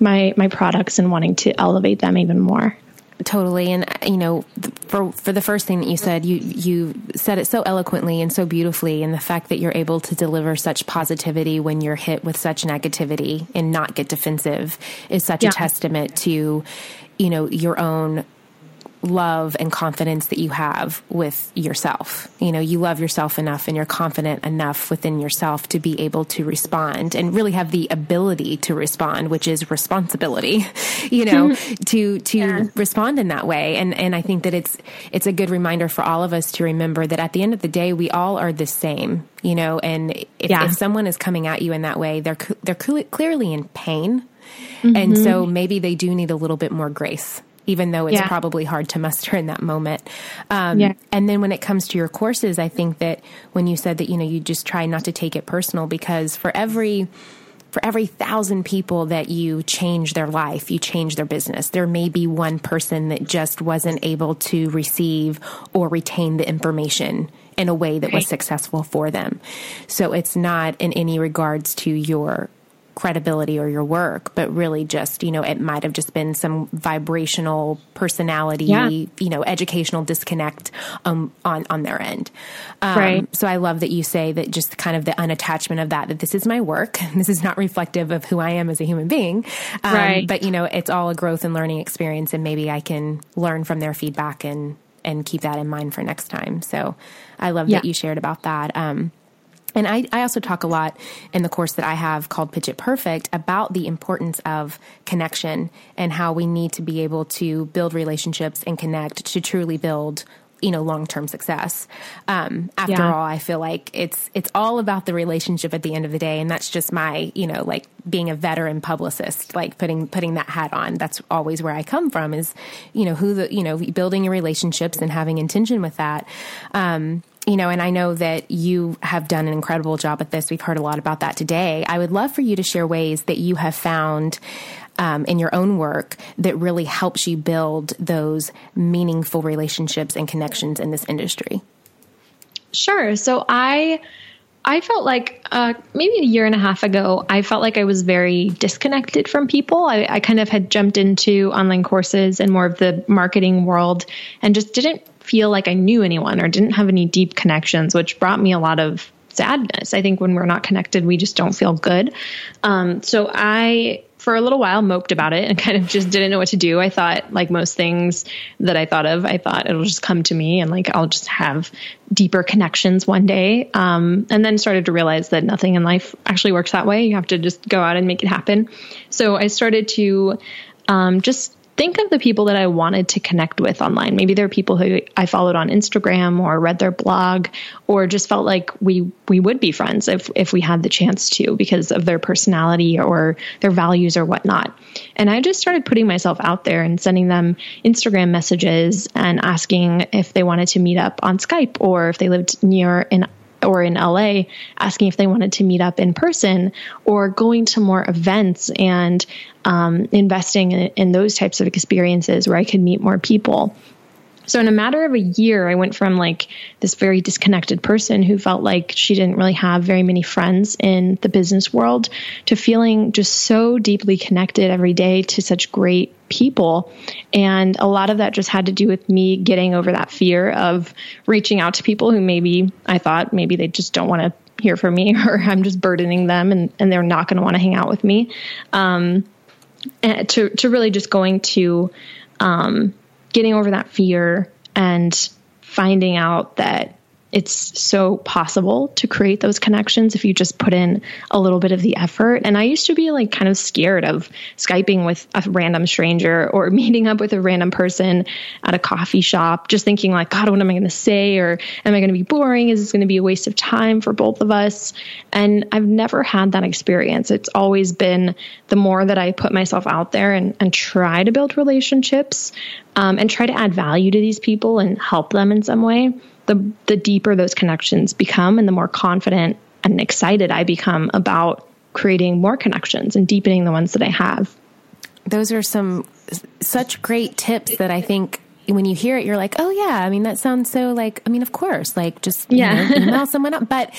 my my products and wanting to elevate them even more. Totally, and uh, you know, for for the first thing that you said, you you said it so eloquently and so beautifully, and the fact that you're able to deliver such positivity when you're hit with such negativity and not get defensive is such yeah. a testament to you know, your own love and confidence that you have with yourself. You know, you love yourself enough and you're confident enough within yourself to be able to respond and really have the ability to respond, which is responsibility, you know, to to yeah. respond in that way. And and I think that it's it's a good reminder for all of us to remember that at the end of the day we all are the same, you know, and if, yeah. if someone is coming at you in that way, they're they're clearly in pain Mm-hmm. And so maybe they do need a little bit more grace even though it's yeah. probably hard to muster in that moment. Um, yeah. And then when it comes to your courses, I think that when you said that, you know, you just try not to take it personal because for every, for every thousand people that you change their life, you change their business. There may be one person that just wasn't able to receive or retain the information in a way that was successful for them. So it's not in any regards to your credibility or your work, but really just, you know, it might have just been some vibrational personality, yeah. you know, educational disconnect um, on, on their end. Um, right. So I love that you say that just kind of the unattachment of that, that this is my work. This is not reflective of who I am as a human being. Um, right. But, you know, it's all a growth and learning experience and maybe I can learn from their feedback and, and keep that in mind for next time. So I love yeah. that you shared about that. Um, and I, I, also talk a lot in the course that I have called Pitch It Perfect about the importance of connection and how we need to be able to build relationships and connect to truly build you know long term success. Um, after yeah. all, I feel like it's it's all about the relationship at the end of the day, and that's just my you know like being a veteran publicist, like putting putting that hat on. That's always where I come from. Is you know who the you know building your relationships and having intention with that. Um, you know, and I know that you have done an incredible job at this. We've heard a lot about that today. I would love for you to share ways that you have found um, in your own work that really helps you build those meaningful relationships and connections in this industry. Sure. So I. I felt like uh, maybe a year and a half ago, I felt like I was very disconnected from people. I, I, kind of had jumped into online courses and more of the marketing world and just didn't feel like I knew anyone or didn't have any deep connections, which brought me a lot of sadness. I think when we're not connected, we just don't feel good. Um, so I, for a little while, moped about it and kind of just didn't know what to do. I thought, like most things that I thought of, I thought it'll just come to me and like I'll just have deeper connections one day. Um, and then started to realize that nothing in life actually works that way. You have to just go out and make it happen. So I started to um, just think of the people that I wanted to connect with online. Maybe there are people who I followed on Instagram or read their blog or just felt like we we would be friends if if we had the chance to because of their personality or their values or whatnot. And I just started putting myself out there and sending them Instagram messages and asking if they wanted to meet up on Skype or if they lived near an or in LA asking if they wanted to meet up in person or going to more events and um, investing in, in those types of experiences where I could meet more people. So in a matter of a year, I went from like this very disconnected person who felt like she didn't really have very many friends in the business world to feeling just so deeply connected every day to such great people. And a lot of that just had to do with me getting over that fear of reaching out to people who maybe I thought maybe they just don't want to hear from me or I'm just burdening them and, and they're not going to want to hang out with me. Um, and to, to really just going to, um, getting over that fear and finding out that it's so possible to create those connections if you just put in a little bit of the effort. And I used to be like kind of scared of Skyping with a random stranger or meeting up with a random person at a coffee shop, just thinking like, God, what am I going to say? Or am I going to be boring? Is this going to be a waste of time for both of us? And I've never had that experience. It's always been the more that I put myself out there and, and try to build relationships um, and try to add value to these people and help them in some way the the deeper those connections become and the more confident and excited I become about creating more connections and deepening the ones that I have. Those are some such great tips that I think when you hear it, you're like, oh yeah. I mean, that sounds so like. I mean, of course, like just yeah, know, email someone up. But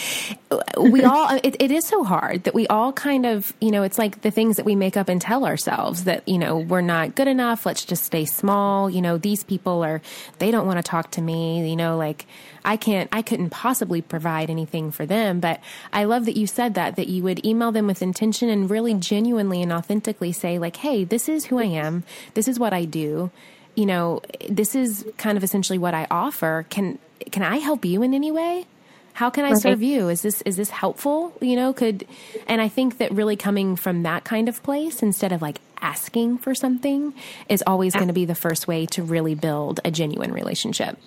we all, it, it is so hard that we all kind of, you know, it's like the things that we make up and tell ourselves that you know we're not good enough. Let's just stay small. You know, these people are, they don't want to talk to me. You know, like I can't, I couldn't possibly provide anything for them. But I love that you said that, that you would email them with intention and really genuinely and authentically say, like, hey, this is who I am. This is what I do you know, this is kind of essentially what I offer. Can can I help you in any way? How can I serve you? Is this is this helpful? You know, could and I think that really coming from that kind of place instead of like asking for something is always going to be the first way to really build a genuine relationship.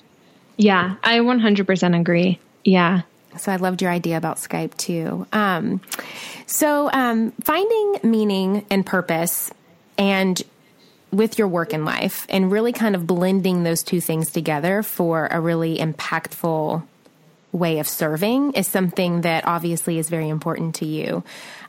Yeah, I 100% agree. Yeah. So I loved your idea about Skype too. Um, so um, finding meaning and purpose and with your work in life and really kind of blending those two things together for a really impactful way of serving is something that obviously is very important to you.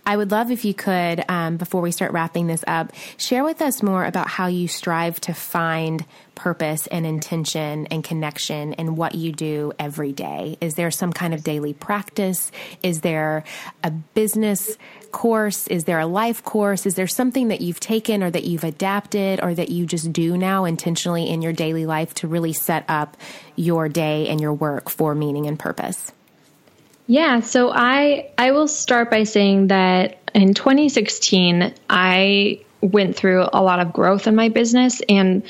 I would love if you could, um, before we start wrapping this up, share with us more about how you strive to find purpose and intention and connection in what you do every day. Is there some kind of daily practice? Is there a business course? Is there a life course? Is there something that you've taken or that you've adapted or that you just do now intentionally in your daily life to really set up your day and your work for meaning and purpose? Yeah, so I I will start by saying that in 2016 I went through a lot of growth in my business and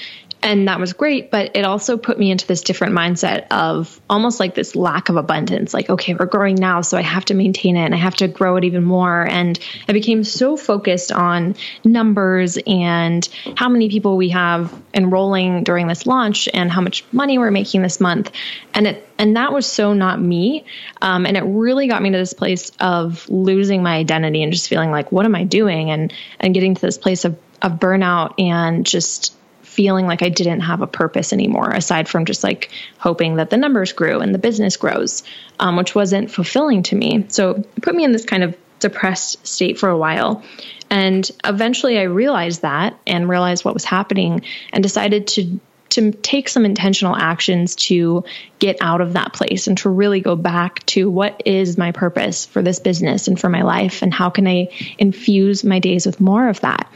and that was great but it also put me into this different mindset of almost like this lack of abundance like okay we're growing now so i have to maintain it and i have to grow it even more. And i became so focused on numbers and how many people we have enrolling during this launch and how much money we're making this month. And it and that was so not me. Um, and it really got me to this place of losing my identity and just feeling like what am i doing? And and getting to this place of of burnout and just feeling like I didn't have a purpose anymore, aside from just like hoping that the numbers grew and the business grows, um, which wasn't fulfilling to me. So it put me in this kind of depressed state for a while. And eventually I realized that and realized what was happening and decided to to take some intentional actions to get out of that place and to really go back to what is my purpose for this business and for my life and how can I infuse my days with more of that.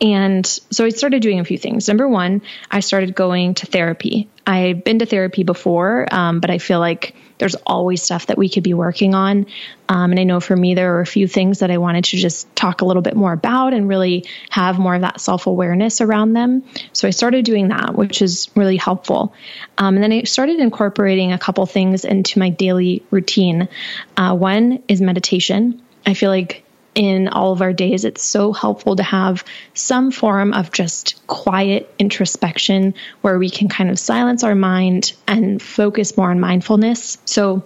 And so I started doing a few things. Number one, I started going to therapy. I've been to therapy before, um, but I feel like there's always stuff that we could be working on. Um, and I know for me, there were a few things that I wanted to just talk a little bit more about and really have more of that self awareness around them. So I started doing that, which is really helpful. Um, and then I started incorporating a couple things into my daily routine. Uh, one is meditation. I feel like in all of our days, it's so helpful to have some form of just quiet introspection where we can kind of silence our mind and focus more on mindfulness. So,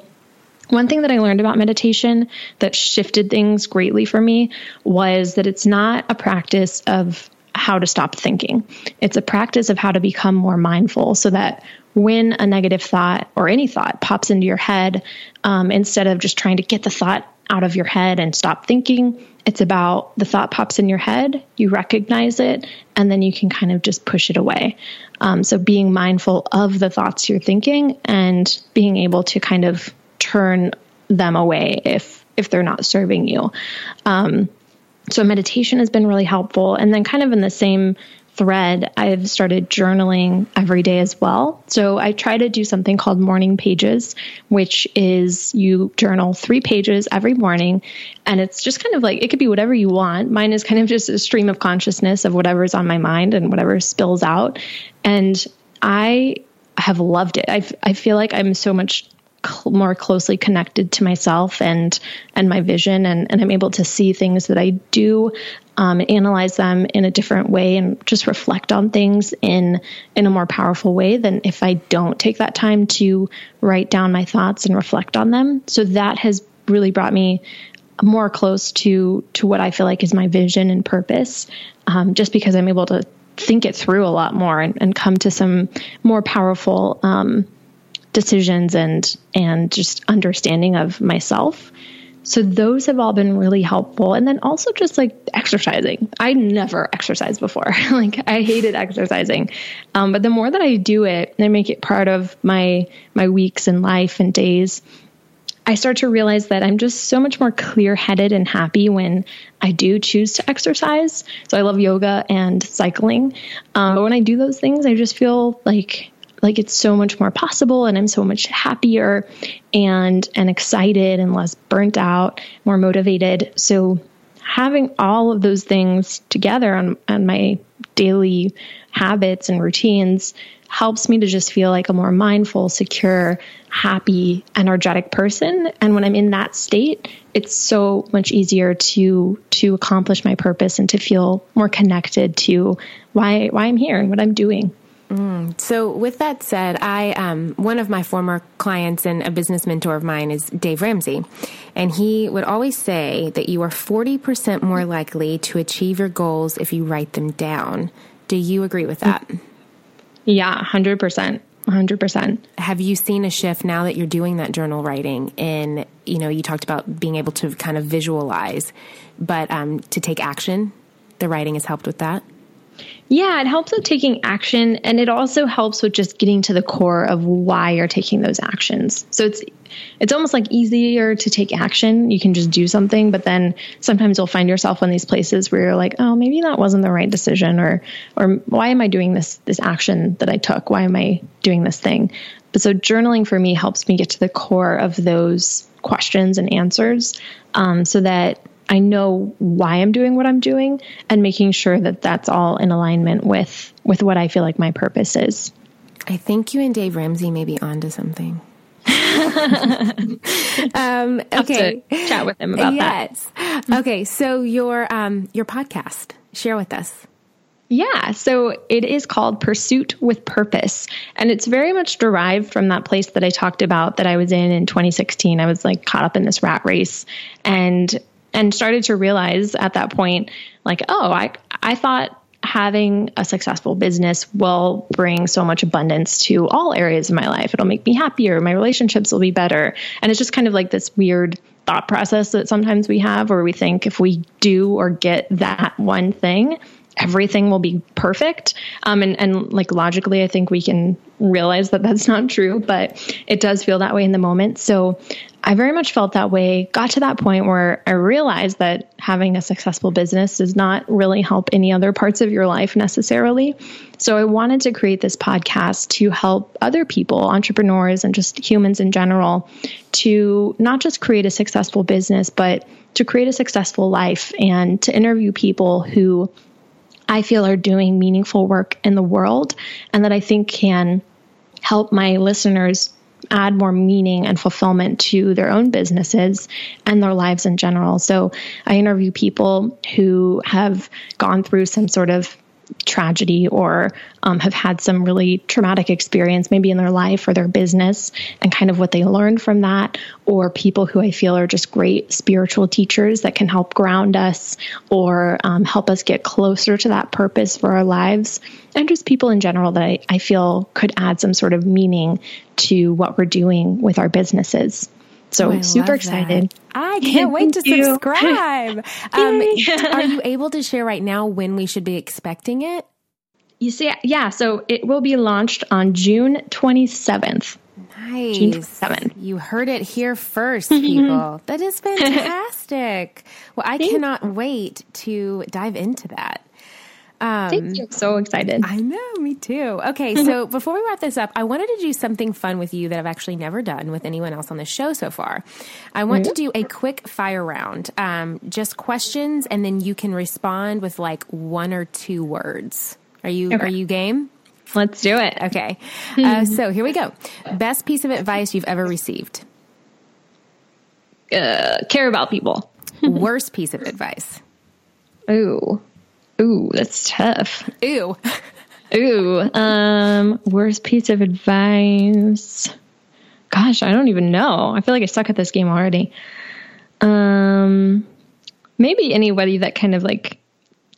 one thing that I learned about meditation that shifted things greatly for me was that it's not a practice of how to stop thinking. It's a practice of how to become more mindful so that when a negative thought or any thought pops into your head, um, instead of just trying to get the thought out of your head and stop thinking. It's about the thought pops in your head, you recognize it, and then you can kind of just push it away. Um, so being mindful of the thoughts you're thinking and being able to kind of turn them away if if they're not serving you. Um, so meditation has been really helpful, and then kind of in the same thread, I've started journaling every day as well. So I try to do something called morning pages, which is you journal three pages every morning. And it's just kind of like, it could be whatever you want. Mine is kind of just a stream of consciousness of whatever's on my mind and whatever spills out. And I have loved it. I, I feel like I'm so much cl- more closely connected to myself and and my vision and, and I'm able to see things that I do um, analyze them in a different way and just reflect on things in in a more powerful way than if I don't take that time to write down my thoughts and reflect on them. So that has really brought me more close to to what I feel like is my vision and purpose, um, just because I'm able to think it through a lot more and, and come to some more powerful um, decisions and and just understanding of myself. So those have all been really helpful. And then also just like exercising. I never exercised before. like I hated exercising. Um, but the more that I do it and I make it part of my my weeks and life and days, I start to realize that I'm just so much more clear headed and happy when I do choose to exercise. So I love yoga and cycling. Um, but when I do those things, I just feel like like it's so much more possible and I'm so much happier and and excited and less burnt out, more motivated. So having all of those things together on, on my daily habits and routines helps me to just feel like a more mindful, secure, happy, energetic person. And when I'm in that state, it's so much easier to to accomplish my purpose and to feel more connected to why why I'm here and what I'm doing. Mm. So, with that said, I um, one of my former clients and a business mentor of mine is Dave Ramsey, and he would always say that you are forty percent more likely to achieve your goals if you write them down. Do you agree with that? Yeah, 100%. 100%. Have you seen a shift now that you're doing that journal writing and you know, you talked about being able to kind of visualize, but um, to take action, the writing has helped with that? Yeah, it helps with taking action and it also helps with just getting to the core of why you're taking those actions. So it's it's almost like easier to take action. You can just do something, but then sometimes you'll find yourself in these places where you're like, "Oh, maybe that wasn't the right decision or or why am I doing this this action that I took? Why am I doing this thing?" But so journaling for me helps me get to the core of those questions and answers um, so that I know why I'm doing what I'm doing and making sure that that's all in alignment with with what I feel like my purpose is. I think you and Dave Ramsey may be onto something. um, okay, chat with him about yes. that. Yes. Okay, so your um, your podcast, share with us. Yeah, so it is called Pursuit with Purpose. And it's very much derived from that place that I talked about that I was in in 2016. I was like caught up in this rat race. And and started to realize at that point like oh i i thought having a successful business will bring so much abundance to all areas of my life. It'll make me happier. My relationships will be better. And it's just kind of like this weird thought process that sometimes we have where we think if we do or get that one thing everything will be perfect. Um, and, and like logically, I think we can realize that that's not true, but it does feel that way in the moment. So I very much felt that way, got to that point where I realized that having a successful business does not really help any other parts of your life necessarily. So I wanted to create this podcast to help other people, entrepreneurs, and just humans in general, to not just create a successful business, but to create a successful life and to interview people who I feel are doing meaningful work in the world and that I think can help my listeners add more meaning and fulfillment to their own businesses and their lives in general. So I interview people who have gone through some sort of tragedy or um, have had some really traumatic experience, maybe in their life or their business, and kind of what they learned from that, or people who I feel are just great spiritual teachers that can help ground us or um, help us get closer to that purpose for our lives, and just people in general that I, I feel could add some sort of meaning to what we're doing with our businesses. So oh, super excited. That. I can't wait to subscribe. um, are you able to share right now when we should be expecting it? You see, yeah. So it will be launched on June 27th. Nice. June 27th. You heard it here first, people. that is fantastic. well, I cannot wait to dive into that. Um, Thank you. So excited. I know, me too. Okay, so before we wrap this up, I wanted to do something fun with you that I've actually never done with anyone else on the show so far. I want mm-hmm. to do a quick fire round, um, just questions, and then you can respond with like one or two words. Are you okay. Are you game? Let's do it. Okay. Uh, so here we go. Best piece of advice you've ever received. Uh, care about people. Worst piece of advice. Ooh. Ooh, that's tough. Ooh. Ooh. Um, worst piece of advice. Gosh, I don't even know. I feel like I suck at this game already. Um, maybe anybody that kind of like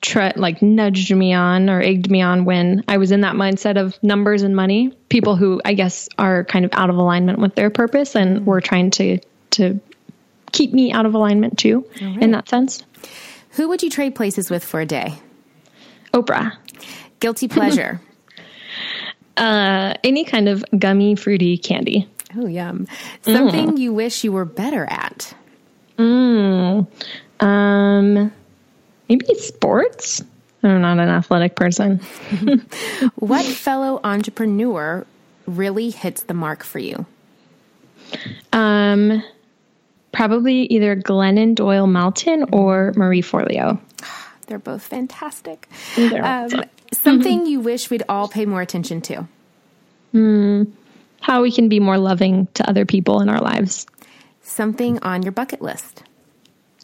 try, like nudged me on or egged me on when I was in that mindset of numbers and money. People who I guess are kind of out of alignment with their purpose and were trying to to keep me out of alignment too in that sense. Who would you trade places with for a day? Oprah. Guilty pleasure. Uh, any kind of gummy, fruity candy. oh, yum. Something you wish you were better at. Mm. Um, maybe sports. I'm not an athletic person. What fellow entrepreneur really hits the mark for you? Um, probably either Glennon Doyle Melton or Marie Forleo. They're both fantastic. Um, something you wish we'd all pay more attention to. How we can be more loving to other people in our lives. Something on your bucket list.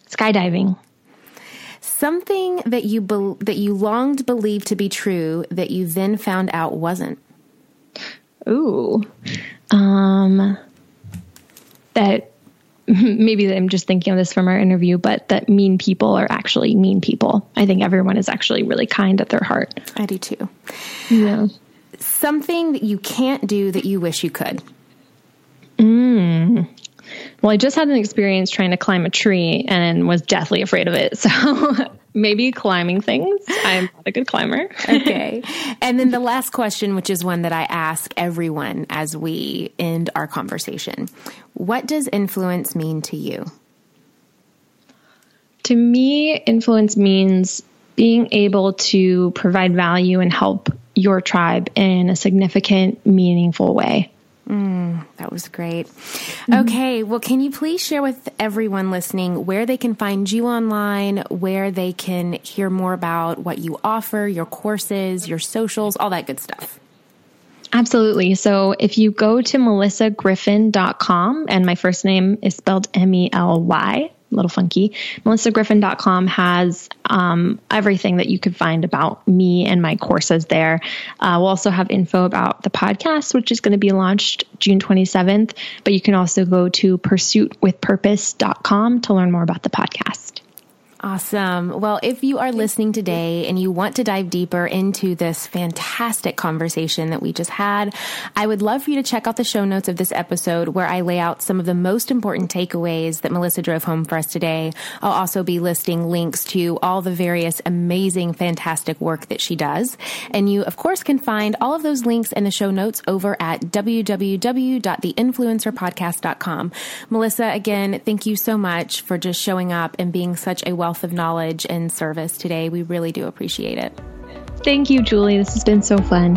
Skydiving. Something that you bel that you longed to believe to be true that you then found out wasn't. Ooh. Um, that maybe I'm just thinking of this from our interview, but that mean people are actually mean people. I think everyone is actually really kind at their heart. I do too. Yeah. Something that you can't do that you wish you could. Mm. Well, I just had an experience trying to climb a tree and was deathly afraid of it. So maybe climbing things. I'm not a good climber. Okay. and then the last question, which is one that I ask everyone as we end our conversation. What does influence mean to you? To me, influence means being able to provide value and help your tribe in a significant, meaningful way. Mm, that was great. Mm-hmm. Okay, well, can you please share with everyone listening where they can find you online, where they can hear more about what you offer, your courses, your socials, all that good stuff? Absolutely. So if you go to melyssagriffin.com, and my first name is spelled M E L Y, little funky, melyssagriffin.com has um, everything that you could find about me and my courses there. Uh, we'll also have info about the podcast, which is going to be launched June 27th, but you can also go to pursuitwithpurpose.com to learn more about the podcast. Awesome. Well, if you are listening today and you want to dive deeper into this fantastic conversation that we just had, I would love for you to check out the show notes of this episode where I lay out some of the most important takeaways that Melyssa drove home for us today. I'll also be listing links to all the various amazing, fantastic work that she does. And you, of course, can find all of those links in the show notes over at www.theinfluencerpodcast.com. Melyssa, again, thank you so much for just showing up and being such a wealth of knowledge and service today. We really do appreciate it. Thank you, Julie. This has been so fun.